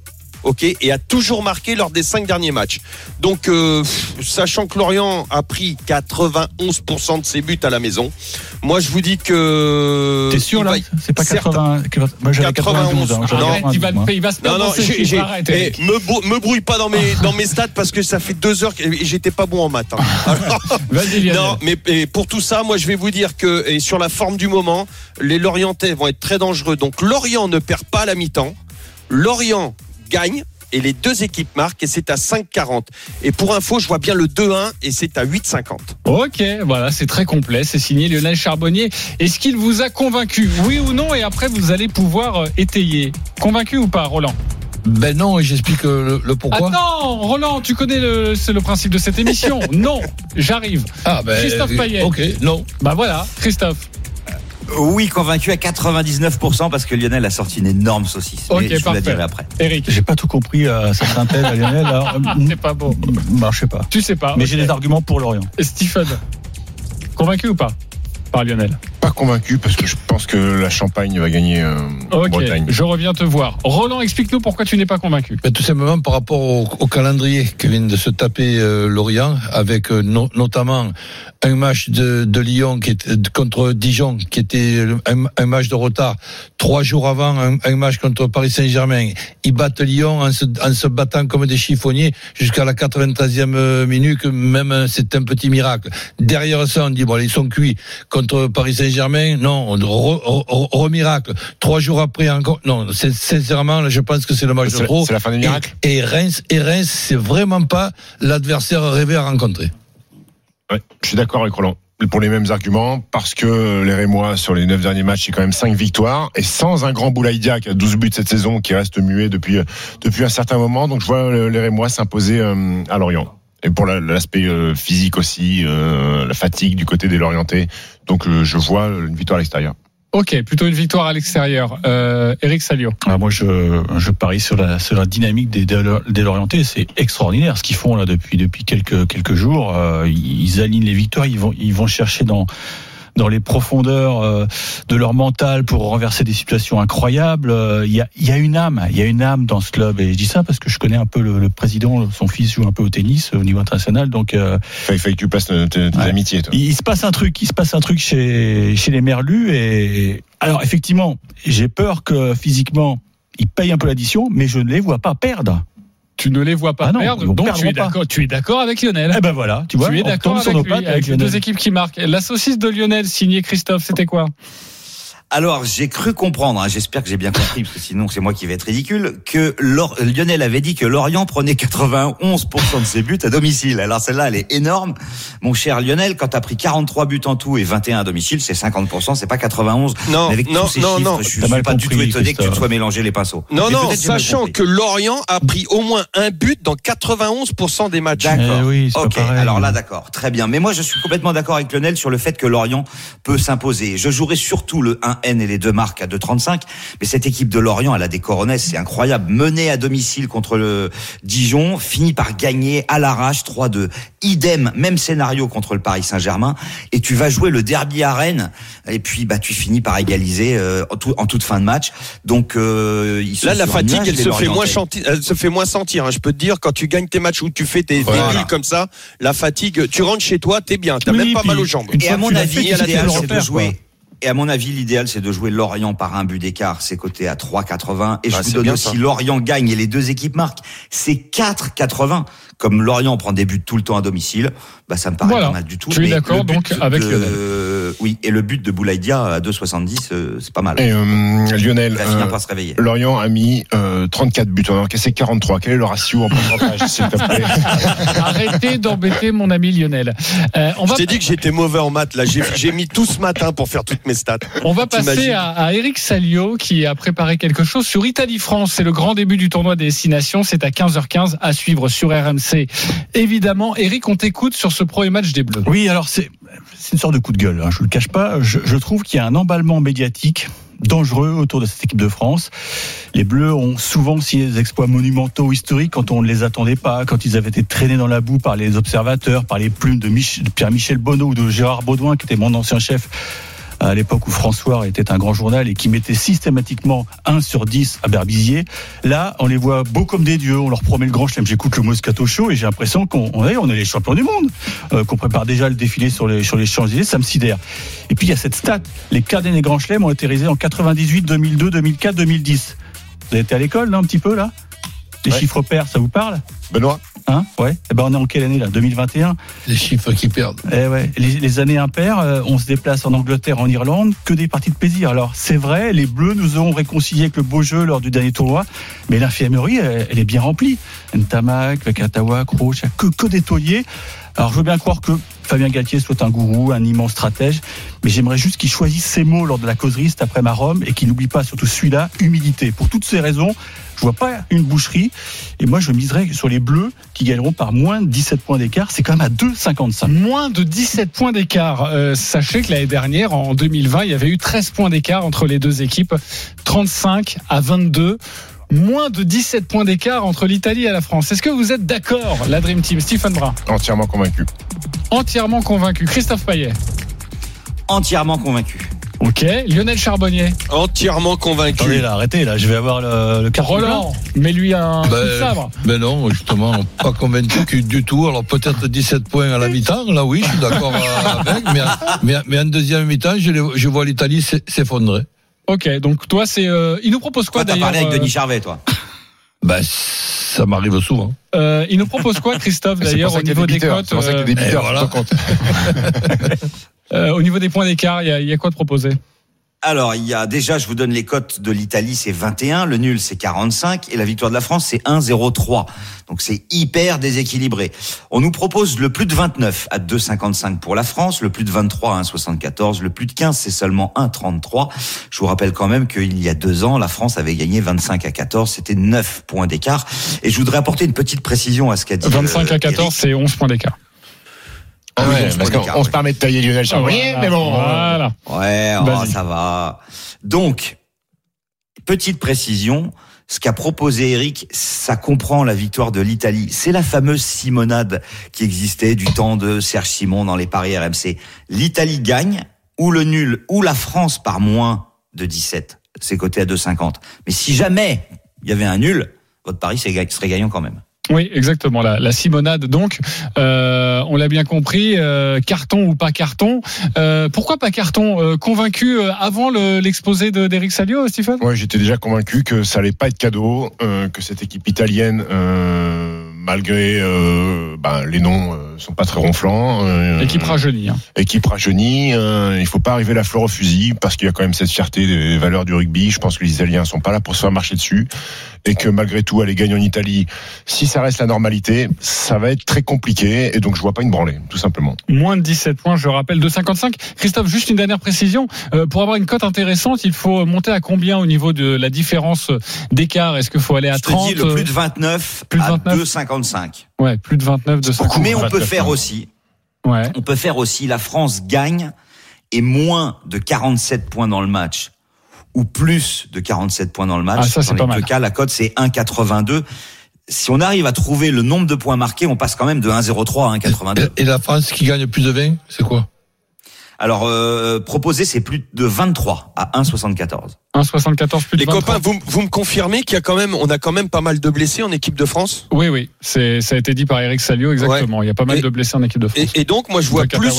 Ok, et a toujours marqué lors des cinq derniers matchs. Donc, euh, sachant que Lorient a pris 91% de ses buts à la maison, moi je vous dis que. T'es sûr là va- C'est pas certes. 80 Moi j'avais 92. hein, Non, Arrête, il va, 92, moi. il va se Non, non, Arrête, eh, me, brou- me brouille pas dans mes, dans mes stats parce que ça fait deux heures que et j'étais pas bon en maths. hein. Alors, non, mais et pour tout ça, moi je vais vous dire que et sur la forme du moment, les Lorientais vont être très dangereux. Donc Lorient ne perd pas à la mi-temps. Lorient gagne. Et les deux équipes marquent et c'est à 5,40. Et pour info, je vois bien le 2-1 et c'est à 8,50. Ok, voilà, c'est très complet. C'est signé Lionel Charbonnier. Est-ce qu'il vous a convaincu, oui ou non Et après, vous allez pouvoir euh, étayer? Convaincu ou pas, Roland? Ben non, et j'explique euh, le, le pourquoi. Attends, Roland, tu connais le, c'est le principe de cette émission. non, j'arrive. Ah ben, Christophe Payet. Ok, non. Bah voilà, Christophe. Oui, convaincu à 99% parce que Lionel a sorti une énorme saucisse. Ok, Mais je vous parfait. la après. Eric, J'ai pas tout compris à sa synthèse à Lionel. alors, c'est pas beau. bah, je sais pas. Tu sais pas. Mais j'ai des arguments pour Lorient. Stephen, convaincu ou pas par Lionel? Pas convaincu parce que je pense que la Champagne va gagner euh, Bretagne. je reviens te voir. Roland, explique-nous pourquoi tu n'es pas convaincu. Ben, tout simplement par rapport au, au calendrier que vient de se taper euh, Lorient, avec euh, no- notamment un match de, de Lyon qui était contre Dijon, qui était un, un match de retard. Trois jours avant, un, un match contre Paris Saint-Germain. Ils battent Lyon en se, en se battant comme des chiffonniers jusqu'à la 93e minute. Même euh, c'est un petit miracle. Derrière ça, on dit bon, ils sont cuits contre Paris Saint-Germain. Non, re, re- re- re-miracle. Trois jours après encore. Non, sincèrement, là, je pense que c'est le match de trop. c'est la fin des miracles. Et, et Reims, et Reims, c'est vraiment pas l'adversaire rêvé à rencontrer. Je suis d'accord avec Roland. Pour les mêmes arguments, parce que les Rémois, sur les neuf derniers matchs, c'est quand même cinq victoires, et sans un grand Boulaïdia qui a 12 buts cette saison, qui reste muet depuis, depuis un certain moment. Donc je vois les Rémois s'imposer euh, à Lorient. Et pour la- l'aspect euh, physique aussi, euh, la fatigue du côté des Lorientais. Donc je vois une victoire à l'extérieur. Ok, plutôt une victoire à l'extérieur. Euh, Eric Salio. Ah, moi, je, je parie sur la, sur la dynamique des, Lorientais. C'est extraordinaire ce qu'ils font là depuis, depuis quelques, quelques jours. Euh, ils alignent les victoires. Ils vont, ils vont chercher dans, dans les profondeurs euh, de leur mental pour renverser des situations incroyables. Euh, Il y, a, il y a une âme, il y a une âme dans ce club. Et je dis ça parce que je connais un peu le, le président. Son fils joue un peu au tennis au niveau international. Donc, euh, Il fallait que tu passes tes, tes Ouais. amitiés, toi. il, il se passe un truc, il se passe un truc chez chez les Merlus et alors effectivement, j'ai peur que physiquement ils payent un peu l'addition, mais je ne les vois pas perdre. Tu ne les vois pas Ah non, perdre, donc tu es d'accord. Tu es d'accord avec Lionel. Eh ben voilà, tu vois, tu es d'accord avec, lui, avec avec les deux équipes qui marquent. La saucisse de Lionel signée Christophe, c'était quoi? Alors, j'ai cru comprendre, hein, j'espère que j'ai bien compris, parce que sinon c'est moi qui vais être ridicule, que Lor- Lionel avait dit que Lorient prenait 91% de ses buts à domicile. Alors celle-là, elle est énorme. Mon cher Lionel, quand t'as pris 43 buts en tout et 21 à domicile, c'est 50%, c'est pas 91. Non, Mais avec non, tous ces non, chiffres, non. je suis T'as mal pas du tout compris, étonné que tu te sois mélangé les pinceaux. Non, Mais non, sachant compris. que Lorient a pris au moins un but dans 91% des matchs. D'accord. Eh oui, c'est pas ok, pareil. alors là, d'accord. Très bien. Mais moi, je suis complètement d'accord avec Lionel sur le fait que Lorient peut s'imposer. Je jouerai surtout le 1N et les deux marques à 2,35. Mais cette équipe de Lorient, elle a des coronesses, c'est incroyable. Menée à domicile contre le Dijon, finit par gagner à l'arrache 3-2. Idem, même scénario contre le Paris Saint-Germain. Et tu vas jouer le derby à Rennes. Et puis, bah, tu finis par égaliser euh, en, tout- en toute fin de match. Donc, euh, ils sont Là, la fatigue, elle se fait moins chanti- elle se fait moins sentir. hein. Je peux te dire, quand tu gagnes tes matchs où tu fais tes, Voilà. comme ça, la fatigue, tu rentres chez toi, t'es bien, t'as Oui, même pas mal aux jambes. Et à mon avis, l'idéal, c'est de jouer. quoi. Et à mon avis, l'idéal, c'est de jouer Lorient par un but d'écart. C'est coté à 3,80. Et Bah, je vous donne aussi ça. Lorient gagne et les deux équipes marquent. C'est 4,80. Comme Lorient prend des buts tout le temps à domicile, bah, ça me paraît Voilà. pas mal du tout. Tu es d'accord, donc, avec de- Lionel. Oui, et le but de Boulaïdia à 2,70, euh, c'est pas mal. Et euh, Lionel, Il va finir euh, par se réveiller. Lorient a mis euh, 34 buts, on a encaissé 43. Quel est le ratio en pourcentage, s'il te plaît? Arrêtez d'embêter mon ami Lionel. Euh, on Je va t'ai dit que j'étais mauvais en maths. Là, j'ai mis tout ce matin pour faire toutes mes stats. On va passer à Eric Salio qui a préparé quelque chose sur Italie-France. C'est le grand début du tournoi des destinations. C'est à 15h15 à suivre sur RMC. Évidemment, Eric, on t'écoute sur ce premier match des Bleus. Oui, alors c'est une sorte de coup de gueule. Hein, je le cache pas. Je, trouve qu'il y a un emballement médiatique dangereux autour de cette équipe de France. Les Bleus ont souvent signé des exploits monumentaux historiques quand on ne les attendait pas, quand ils avaient été traînés dans la boue par les observateurs, par les plumes de, de Pierre-Michel Bonneau ou de Gérard Baudouin, qui était mon ancien chef à l'époque où François était un grand journal et qui mettait systématiquement 1 sur 10 à Berbizier. Là, on les voit beaux comme des dieux, on leur promet le grand chelem. J'écoute le Moscato Show et j'ai l'impression qu'on on est, on est les champions du monde, euh, qu'on prépare déjà le défilé sur les, sur les Champs-Élysées, ça me sidère. Et puis il y a cette stat, les quarts des Grands Chelems ont été réalisés en 98, 2002, 2004, 2010. Vous avez été à l'école, là, un petit peu, là? Les Ouais. chiffres pairs, ça vous parle? Benoît? Hein Ouais. Eh ben, on est en quelle année, là? 2021 Les chiffres qui perdent. eh ouais, les, les années impaires, euh, on se déplace en Angleterre, en Irlande, que des parties de plaisir. Alors c'est vrai, les Bleus nous ont réconcilié avec le beau jeu lors du dernier tournoi, mais l'infirmerie, elle, elle est bien remplie. Ntamak, Vakatawa, Kroos, il y a que, que des tauliers. Alors je veux bien croire que Fabien Galtier soit un gourou, un immense stratège, mais j'aimerais juste qu'il choisisse ses mots lors de la causerie cet après ma Rome et qu'il n'oublie pas surtout celui-là, humilité. Pour toutes ces raisons, je vois pas une boucherie et moi je miserais sur les Bleus qui gagneront par moins de 17 points d'écart. C'est quand même à 2,55. Moins de 17 points d'écart. Euh, sachez que l'année dernière, en 2020, il y avait eu 13 points d'écart entre les deux équipes. 35 à 22. Moins de 17 points d'écart entre l'Italie et la France. Est-ce que vous êtes d'accord, la Dream Team? Stephen Brun Entièrement convaincu. Entièrement convaincu. Christophe Payet Entièrement convaincu. Ok. Lionel Charbonnier Entièrement convaincu. Attendez là, arrêtez là, je vais avoir le, le carton Roland, mets-lui un coup de Ben, sabre. ben non, justement, pas convaincu du tout. Alors peut-être 17 points à la mi-temps, là oui, je suis d'accord avec, mais, mais, mais en deuxième mi-temps, je, vois l'Italie s'e- s'effondrer. Ok, donc toi, c'est. euh, il nous propose quoi Toi, t'as d'ailleurs parlé avec euh, Denis Charvet, toi. Ben, ça m'arrive souvent. euh, Il nous propose quoi, Christophe, d'ailleurs, au niveau des cotes C'est pour ça qu'il y a euh, voilà. euh, Au niveau des points d'écart, il y, a- il y a quoi de proposé Alors, il y a déjà, je vous donne les cotes de l'Italie, c'est 21, le nul c'est 45 et la victoire de la France c'est 1,03. Donc c'est hyper déséquilibré. On nous propose le plus de 29 à 2,55 pour la France, le plus de 23 à 1,74, le plus de 15 c'est seulement 1,33. Je vous rappelle quand même qu'il y a deux ans, la France avait gagné 25 à 14, c'était 9 points d'écart. Et je voudrais apporter une petite précision à ce qu'a dit 25 euh, à 14, Eric. c'est 11 points d'écart. Ah Oui, ouais, parce qu'on se permet de tailler Lionel Charbonnier, Voilà, mais bon. Voilà. Ouais, oh, ça va. Donc, petite précision, ce qu'a proposé Eric, ça comprend la victoire de l'Italie. C'est la fameuse Simonade qui existait du temps de Serge Simon dans les paris RMC. L'Italie gagne, ou le nul, ou la France par moins de 17. C'est coté à 2,50. Mais si jamais il y avait un nul, votre pari serait gagnant quand même. Oui, exactement. La, la Simonade, donc, euh, on l'a bien compris, euh, carton ou pas carton. Euh, pourquoi pas carton Euh, Convaincu euh, avant le- l'exposé de d'Eric Salio, Stephen Ouais, j'étais déjà convaincu que ça allait pas être cadeau, euh, que cette équipe italienne, euh, malgré euh, ben, les noms, euh, sont pas très ronflants. euh, Équipe rajeunie. Hein. équipe rajeunie. Euh, il faut pas arriver la fleur au fusil parce qu'il y a quand même cette fierté des valeurs du rugby. Je pense que les Italiens sont pas là pour se faire marcher dessus et que malgré tout aller gagner en Italie, si ça reste la normalité, ça va être très compliqué et donc je vois pas une branlée, tout simplement. Moins de 17 points, je rappelle, 2,55. Christophe, juste une dernière précision. Euh, pour avoir une cote intéressante, il faut monter à combien au niveau de la différence d'écart? Est-ce qu'il faut aller à Je te 30 dis le plus de 29 plus de à 29. 2,55. Ouais, plus de 29, 250. Mais on peut 29, faire aussi Ouais. On peut faire aussi la France gagne et moins de 47 points dans le match ou plus de 47 points dans le match. Ah, ça, c'est dans pas mal. cas, la cote c'est 1,82. Si on arrive à trouver le nombre de points marqués, on passe quand même de 1,03 à 1,82. Et, et la France qui gagne plus de 20, c'est quoi? Alors euh, proposé c'est plus de 23 à 1,74. 1,74 plus de Les 23. copains, vous, vous me confirmez qu'il y a quand même, on a quand même pas mal de blessés en équipe de France? Oui, oui, c'est ça a été dit par Eric Salio exactement. Il y a pas mal Et- de blessés en équipe de France. et, et donc, moi, je vois plus,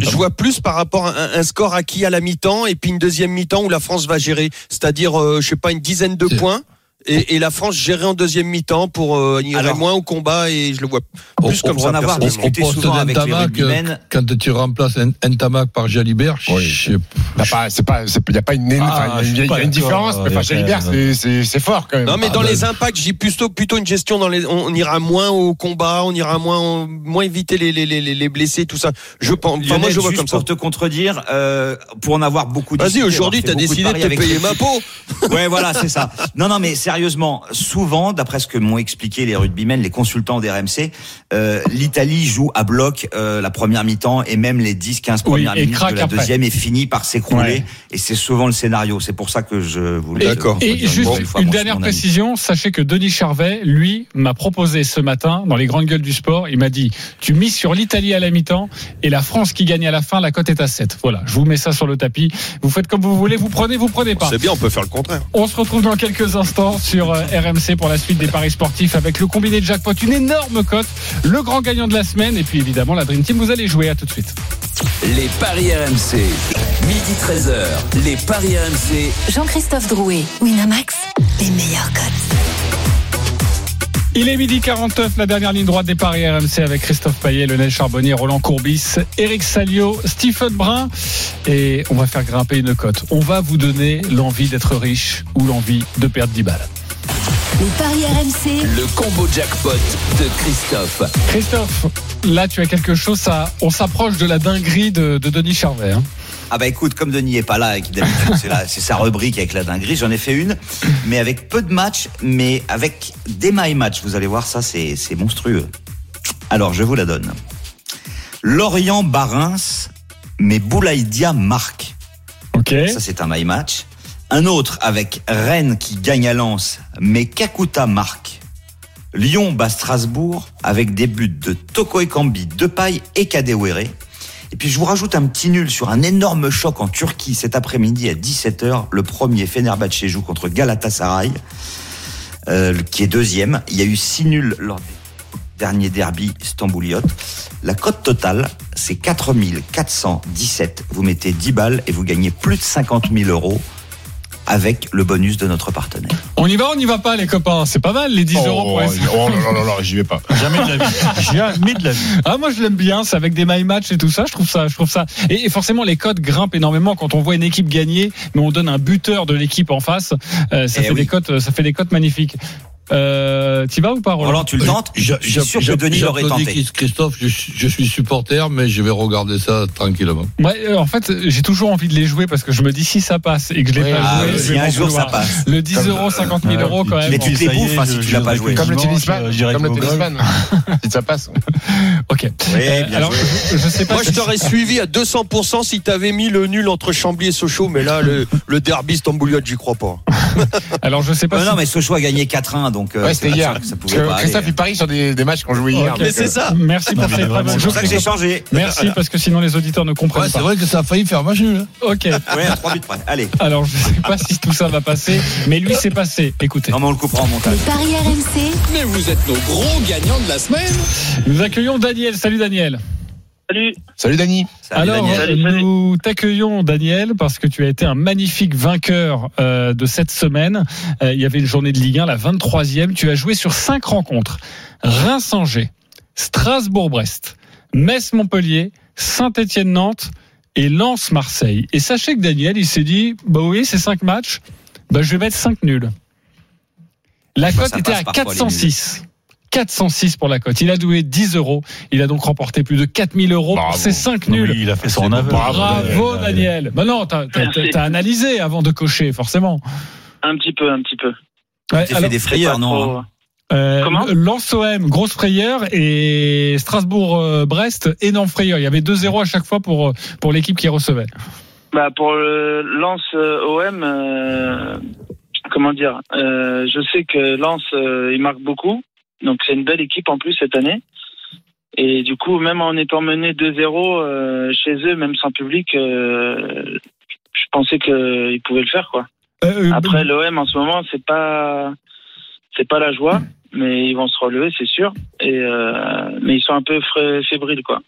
je vois plus par rapport à un, un score acquis à la mi-temps et puis une deuxième mi-temps où la France va gérer, c'est-à-dire, euh, je sais pas, une dizaine de points. Et, et la France gérer en deuxième mi-temps pour euh, irait moins au combat et je le vois plus On- comme pour ça. en avoir discuté souvent avec les rugbymen. Quand tu remplaces un, un Tamac par Jalibert, Oui. je sais T'as pas, c'est pas, c'est- il y a pas une, Ah, enfin, je il y a, il y a pas une différence, mais enfin, euh, Jalibert, c'est, c'est, c'est fort quand même. Non, mais Ah, dans bah, les impacts, j'ai plutôt plutôt une gestion dans les. On ira moins au combat, on ira moins moins éviter les les les, les blessés, tout ça. Je pense. Enfin, moi, je vois juste comme ça. pour te contredire, euh, pour en avoir beaucoup Vas-y, aujourd'hui, fait beaucoup décidé de te payer ma peau. Ouais, voilà, c'est ça. Non, non, mais sérieusement, souvent, d'après ce que m'ont expliqué les rugbymen, les consultants des RMC, euh, l'Italie joue à bloc euh, la première mi-temps et même les 10-15 Oui, premières et minutes de la après. deuxième et finit par s'écrouler. Ouais. Et c'est souvent le scénario. C'est pour ça que je voulais. D'accord. Et redire juste fois une mon- dernière précision, sachez que Denis Charvet, lui, m'a proposé ce matin, dans les grandes gueules du sport, il m'a dit, tu mises sur l'Italie à la mi-temps et la France qui gagne à la fin, la cote est à 7. Voilà, je vous mets ça sur le tapis. Vous faites comme vous voulez, vous prenez, vous prenez pas. C'est bien, on peut faire le contraire. On se retrouve dans quelques instants sur euh, RMC pour la suite des paris sportifs avec le combiné de jackpot, une énorme cote, le grand gagnant de la semaine et puis évidemment la Dream Team. Vous allez jouer à tout de suite. Les paris RMC. Midi 13h. Les paris RMC. Jean-Christophe Drouet, Winamax, les meilleurs cotes. Il est midi 49, la dernière ligne droite des paris RMC avec Christophe Payet, Lionel Charbonnier, Roland Courbis, Eric Salio, Stephen Brun. Et on va faire grimper une cote. On va vous donner l'envie d'être riche ou l'envie de perdre 10 balles. Les paris RMC, Le combo jackpot de Christophe. Christophe, là tu as quelque chose, ça, on s'approche de la dinguerie de, de Denis Charvet. hein. Ah bah écoute, comme Denis est pas là et que d'habitude c'est sa rubrique avec la dinguerie, j'en ai fait une, mais avec peu de matchs, mais avec des my matchs. Vous allez voir, ça c'est c'est monstrueux. Alors je vous la donne. Lorient Barins, mais Boulaïdia marque. Ok. Ça c'est un my match. Un autre avec Rennes qui gagne à Lens, mais Kakuta marque. Lyon bat Strasbourg avec des buts de Toko Ekambi, Depay et Kadewere. Et puis je vous rajoute un petit nul sur un énorme choc en Turquie cet après-midi à 17h. Le premier Fenerbahçe joue contre Galatasaray, euh, qui est deuxième. Il y a eu six nuls lors des derniers derby stambouliotes. La cote totale, c'est 4417. Vous mettez 10 balles et vous gagnez plus de 50 000 euros avec le bonus de notre partenaire. On y va, on n'y va pas les copains. C'est pas mal les 10 euros pour Oh, essayer. oh là là là, j'y vais pas. Jamais de la vie. Jamais de la vie. Ah moi je l'aime bien, c'est avec des my match et tout ça, je trouve ça, je trouve ça. Et, et forcément les cotes grimpent énormément quand on voit une équipe gagner, mais on donne un buteur de l'équipe en face, euh, ça Eh fait oui. des cotes, ça fait des cotes magnifiques. Euh, T'y vas ou pas, Roland Roland, tu le tentes Je suis sûr que Denis l'aurait tenté. Christophe, je, suis- je suis supporter, mais je vais regarder ça tranquillement. Ouais, euh, en fait, j'ai toujours envie de les jouer parce que je me dis si ça passe et que je l'ai Oui, pas Ah, joué, je si un jour ça passe. Le 10 euros, 50 000 euros quand même. Mais tu te les bouffes hein, si je- tu l'as je pas joué. Comme le tennisman. euh, Comme le tennisman. si ça passe. Ok. Euh, alors, je, je sais pas. Moi, je t'aurais suivi à 200% si t'avais mis le nul entre Chambly et Sochaux, mais là, le, derby Stambouliote, j'y crois pas. Alors, je sais pas. Euh, non, mais Sochaux a gagné 4-1, donc euh, Ouais, c'était pas hier. ça pouvait que pas Christophe, aller. il parie sur des, des matchs qu'on jouait hier. Mais c'est ça. Merci pour Non. C'est ça que j'ai changé. Merci parce que sinon les auditeurs ne comprennent Ouais, c'est pas. vrai que ça a failli faire match nul. hein. Ok. Ouais, à 3 buts près. Allez. Alors, je sais pas si tout ça va passer, mais lui, c'est passé. Écoutez. Non, mais on le coupera en montage. Paris RMC, Mais vous êtes nos gros gagnants de la semaine. Nous accueillons Daniel. Salut Daniel. Salut. Salut Dani. Salut, Alors, Daniel. Salut, salut. nous t'accueillons, Daniel, parce que tu as été un magnifique vainqueur euh, de cette semaine. Euh, il y avait une journée de Ligue 1, la 23e. Tu as joué sur cinq rencontres. Reims-Angers, Strasbourg-Brest, Metz-Montpellier, Saint-Étienne-Nantes et Lens-Marseille. Et sachez que Daniel, il s'est dit, bah oui, ces cinq matchs, bah, je vais mettre cinq nuls. La Bah, cote était à parfois, les 406. 406 pour la cote. Il a doué 10 euros. Il a donc remporté plus de 4000 euros Bravo. pour ses 5 Non, mais nuls. il a fait en aveugle. Bravo Daniel. Bah non, t'as t'as- Merci. t'as analysé avant de cocher, forcément. Un petit peu, un petit peu. Ouais, T'as fait des frayeurs, non trop- hein euh, Comment Lens OM, grosse frayeur, et Strasbourg-Brest, énorme frayeur. Il y avait 2-0 à chaque fois pour, euh, pour l'équipe qui recevait. Bah pour le Lens euh, OM, euh, comment dire euh, Je sais que Lens euh, il marque beaucoup, donc c'est une belle équipe en plus cette année. Et du coup, même en étant mené 2-0 euh, chez eux, même sans public, euh, je pensais qu'ils pouvaient le faire quoi. Euh, Après l'OM en ce moment, c'est pas c'est pas la joie, mais ils vont se relever, c'est sûr. Et euh, mais ils sont un peu frais- fébriles quoi.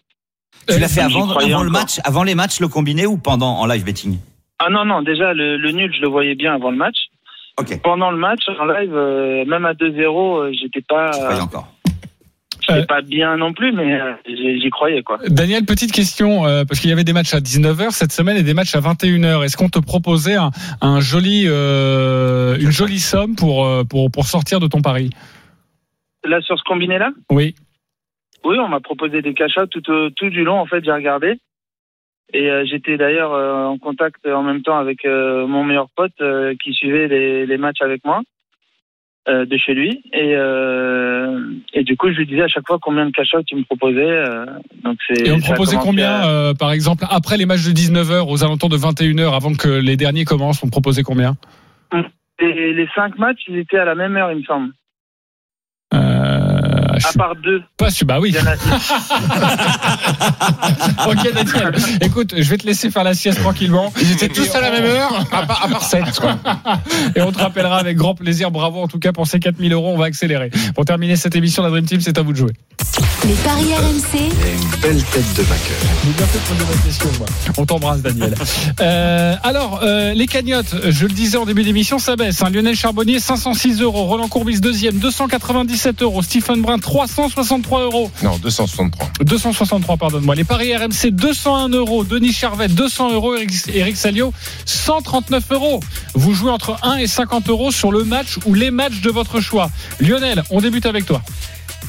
Tu l'as fait avant, avant le match, avant les matchs, le combiné ou pendant en live betting? Ah non non, déjà le, le nul, je le voyais bien avant le match. Pendant le match en live, euh, même à 2-0, euh, j'étais pas, encore. j'étais Euh. pas bien non plus, mais euh, j'y croyais quoi. Daniel, petite question, euh, parce qu'il y avait des matchs à 19h cette semaine et des matchs à 21h. Est-ce qu'on te proposait un, un joli, euh, une jolie somme pour, pour, pour sortir de ton pari? Là sur ce combiné là, Oui. oui, on m'a proposé des cachats tout tout du long en fait, j'ai regardé. Et euh, j'étais d'ailleurs euh, en contact en même temps avec euh, mon meilleur pote euh, qui suivait les, les matchs avec moi euh, de chez lui. Et, euh, et du coup, je lui disais à chaque fois combien de cachats tu me proposais. euh, donc c'est. Et on proposait combien, à- euh, par exemple, après les matchs de 19h, aux alentours de 21h, avant que les derniers commencent, on proposait combien? Et les cinq matchs, ils étaient à la même heure, il me semble. À part deux. pas sûr. Bah oui. Il y en a ok, Daniel. Écoute, je vais te laisser faire la sieste tranquillement. Ils étaient tous à la même heure, à part, à part 7, quoi. Et on te rappellera avec grand plaisir. Bravo en tout cas pour ces 4000 euros. On va accélérer. Pour terminer cette émission, la Dream Team, c'est à vous de jouer. les paris RMC, Une belle tête de vainqueur. J'ai bien fait de poser la question, moi. On t'embrasse, Daniel. Euh, alors, euh, les cagnottes, je le disais en début d'émission, ça baisse. hein. Lionel Charbonnier, 506 euros. Roland Courbis, deuxième, 297 euros. Stephen Brun, 363 euros. Non, 263. 263, pardonne-moi. Les paris RMC, 201 euros. Denis Charvet, 200 euros. Eric, Eric Salio, 139 euros. Vous jouez entre 1 et 50 euros sur le match ou les matchs de votre choix. Lionel, on débute avec toi.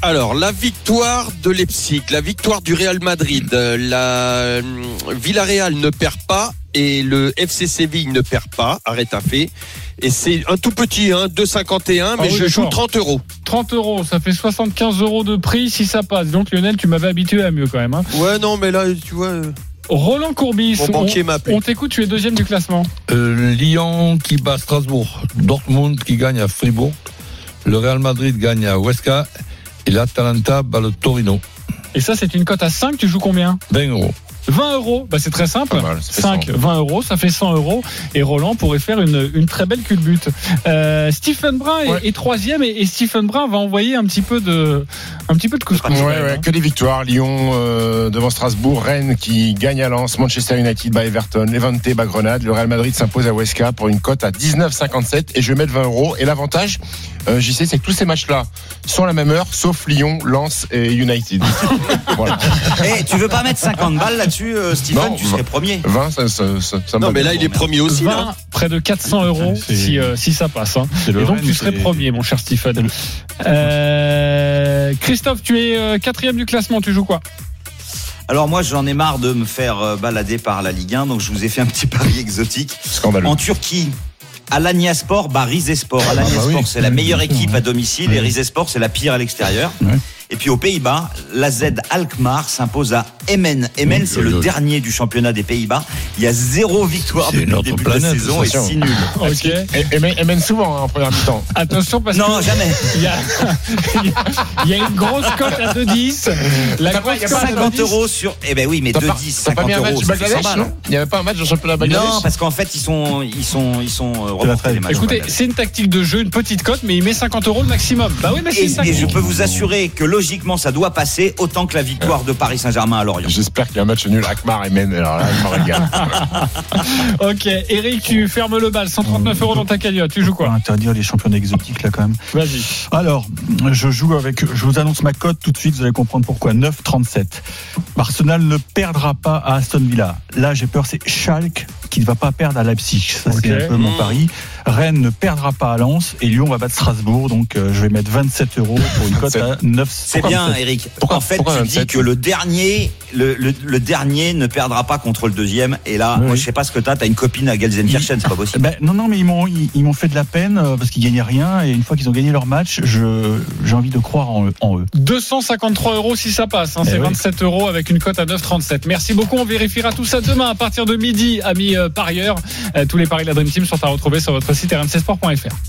Alors, la victoire de Leipzig, la victoire du Real Madrid, euh, la hum, Villarreal ne perd pas et le FC Séville ne perd pas, arrête à fait. Et c'est un tout petit, hein, 2,51, mais Ah oui, je joue d'accord. 30 euros. 30 euros, ça fait 75 euros de prix si ça passe. Donc Lionel, tu m'avais habitué à mieux quand même. hein. Ouais, non, mais là, tu vois, euh, Roland Courbis, mon banquier on, on t'écoute, tu es deuxième du classement. Euh, Lyon qui bat Strasbourg, Dortmund qui gagne à Fribourg, le Real Madrid gagne à Huesca et l'Atalanta bat le Torino. Et ça, c'est une cote à 5, tu joues combien? 20 euros. 20 euros, bah c'est très simple. Pas mal, ça fait 5, 100. 20 euros, ça fait 100 euros. Et Roland pourrait faire une, une très belle culbute. Euh, Stephen Brun est, Ouais. est troisième et, et Stephen Brun va envoyer un petit peu de, un petit peu de couscous. Ouais, ouais, que des victoires. Lyon euh, devant Strasbourg, Rennes qui gagne à Lens, Manchester United bat Everton, Levante bat Grenade, le Real Madrid s'impose à Huesca pour une cote à 19,57 et je vais mettre 20 euros. Et l'avantage, euh, j'y sais, c'est que tous ces matchs-là sont à la même heure, sauf Lyon, Lens et United. voilà. Eh, tu veux pas mettre 50 balles là-dessus là-dessus, euh, Stephen, Non, tu serais premier. 20, ça, ça, ça, ça Non, mais là, il est premier aussi. 20, Là. près de 400 euros Ouais, si, euh, si ça passe. hein. Et donc Rennes, tu serais premier, mon cher Stephen. Euh, Christophe, tu es euh, quatrième du classement. Tu joues quoi? Alors moi, j'en ai marre de me faire euh, balader par la Ligue 1, donc je vous ai fait un petit pari exotique. Scandaleux. En Turquie, Alanya Sport bat Rizesport. Alanya Ah bah oui. Sport, c'est la Ouais, meilleure équipe ouais. à domicile et Rizesport, c'est la pire à l'extérieur. Ouais. Et puis aux Pays-Bas, la Z Alkmaar s'impose à Emmen. Emmen, Oui, c'est oui, le oui. dernier du championnat des Pays-Bas. Il y a zéro victoire depuis le début de la planète, saison et attention. 6 nuls. Ok. Mène- et mène souvent hein, en première mi-temps. Attention parce Non, que jamais. il y a, il y a une grosse cote à 2,10. La pas- grosse y a cote pas à 50 2,10. euros sur. Eh ben oui, mais T'as pas, 2,10, t'as pas 50 mis un match euros. du ça fait 100 Bangladesh, balles. non Il n'y avait pas un match du championnat Bangladesh Non, parce qu'en fait, ils sont, ils sont, ils sont euh, les. Écoutez, c'est une tactique de jeu, une petite cote, mais il met 50 euros le maximum. Bah oui, mais c'est Et, une et je peux vous assurer que logiquement, ça doit passer autant que la victoire de Paris Saint-Germain à Lorient. J'espère qu'il y a un match nul Akmar et Men. Alors là, je. Ok, Eric, tu fermes le bal. 139 euros dans ta cagnotte. Tu joues quoi interdire les championnats exotiques là quand même. Vas-y. Alors, je joue avec. Je vous annonce ma cote tout de suite. Vous allez comprendre pourquoi. 9,37. Arsenal ne perdra pas à Aston Villa. Là, j'ai peur, c'est Schalke qui ne va pas perdre à Leipzig. Ça, c'est un peu mon Mmh. pari. Rennes ne perdra pas à Lens et Lyon va battre Strasbourg. Donc, euh, je vais mettre 27 euros pour une cote à 9. C'est bien, Eric. Pourquoi- en fait, pourquoi tu dis 27? que le dernier, le, le, le dernier ne perdra pas contre le deuxième. Et là, Oui, moi, je sais pas ce que t'as. T'as une copine à Gelsenkirchen, c'est pas possible. Ben, non, non, mais ils m'ont, ils, ils m'ont fait de la peine euh, parce qu'ils gagnaient rien. Et une fois qu'ils ont gagné leur match, je, j'ai envie de croire en eux. En eux. 253 euros si ça passe. hein. Eh c'est oui. 27 euros avec une cote à 9,37. Merci beaucoup. On vérifiera tout ça demain à partir de midi, amis euh, parieurs. Euh, tous les paris de la Dream Team sont à retrouver sur votre site rmcsport.fr.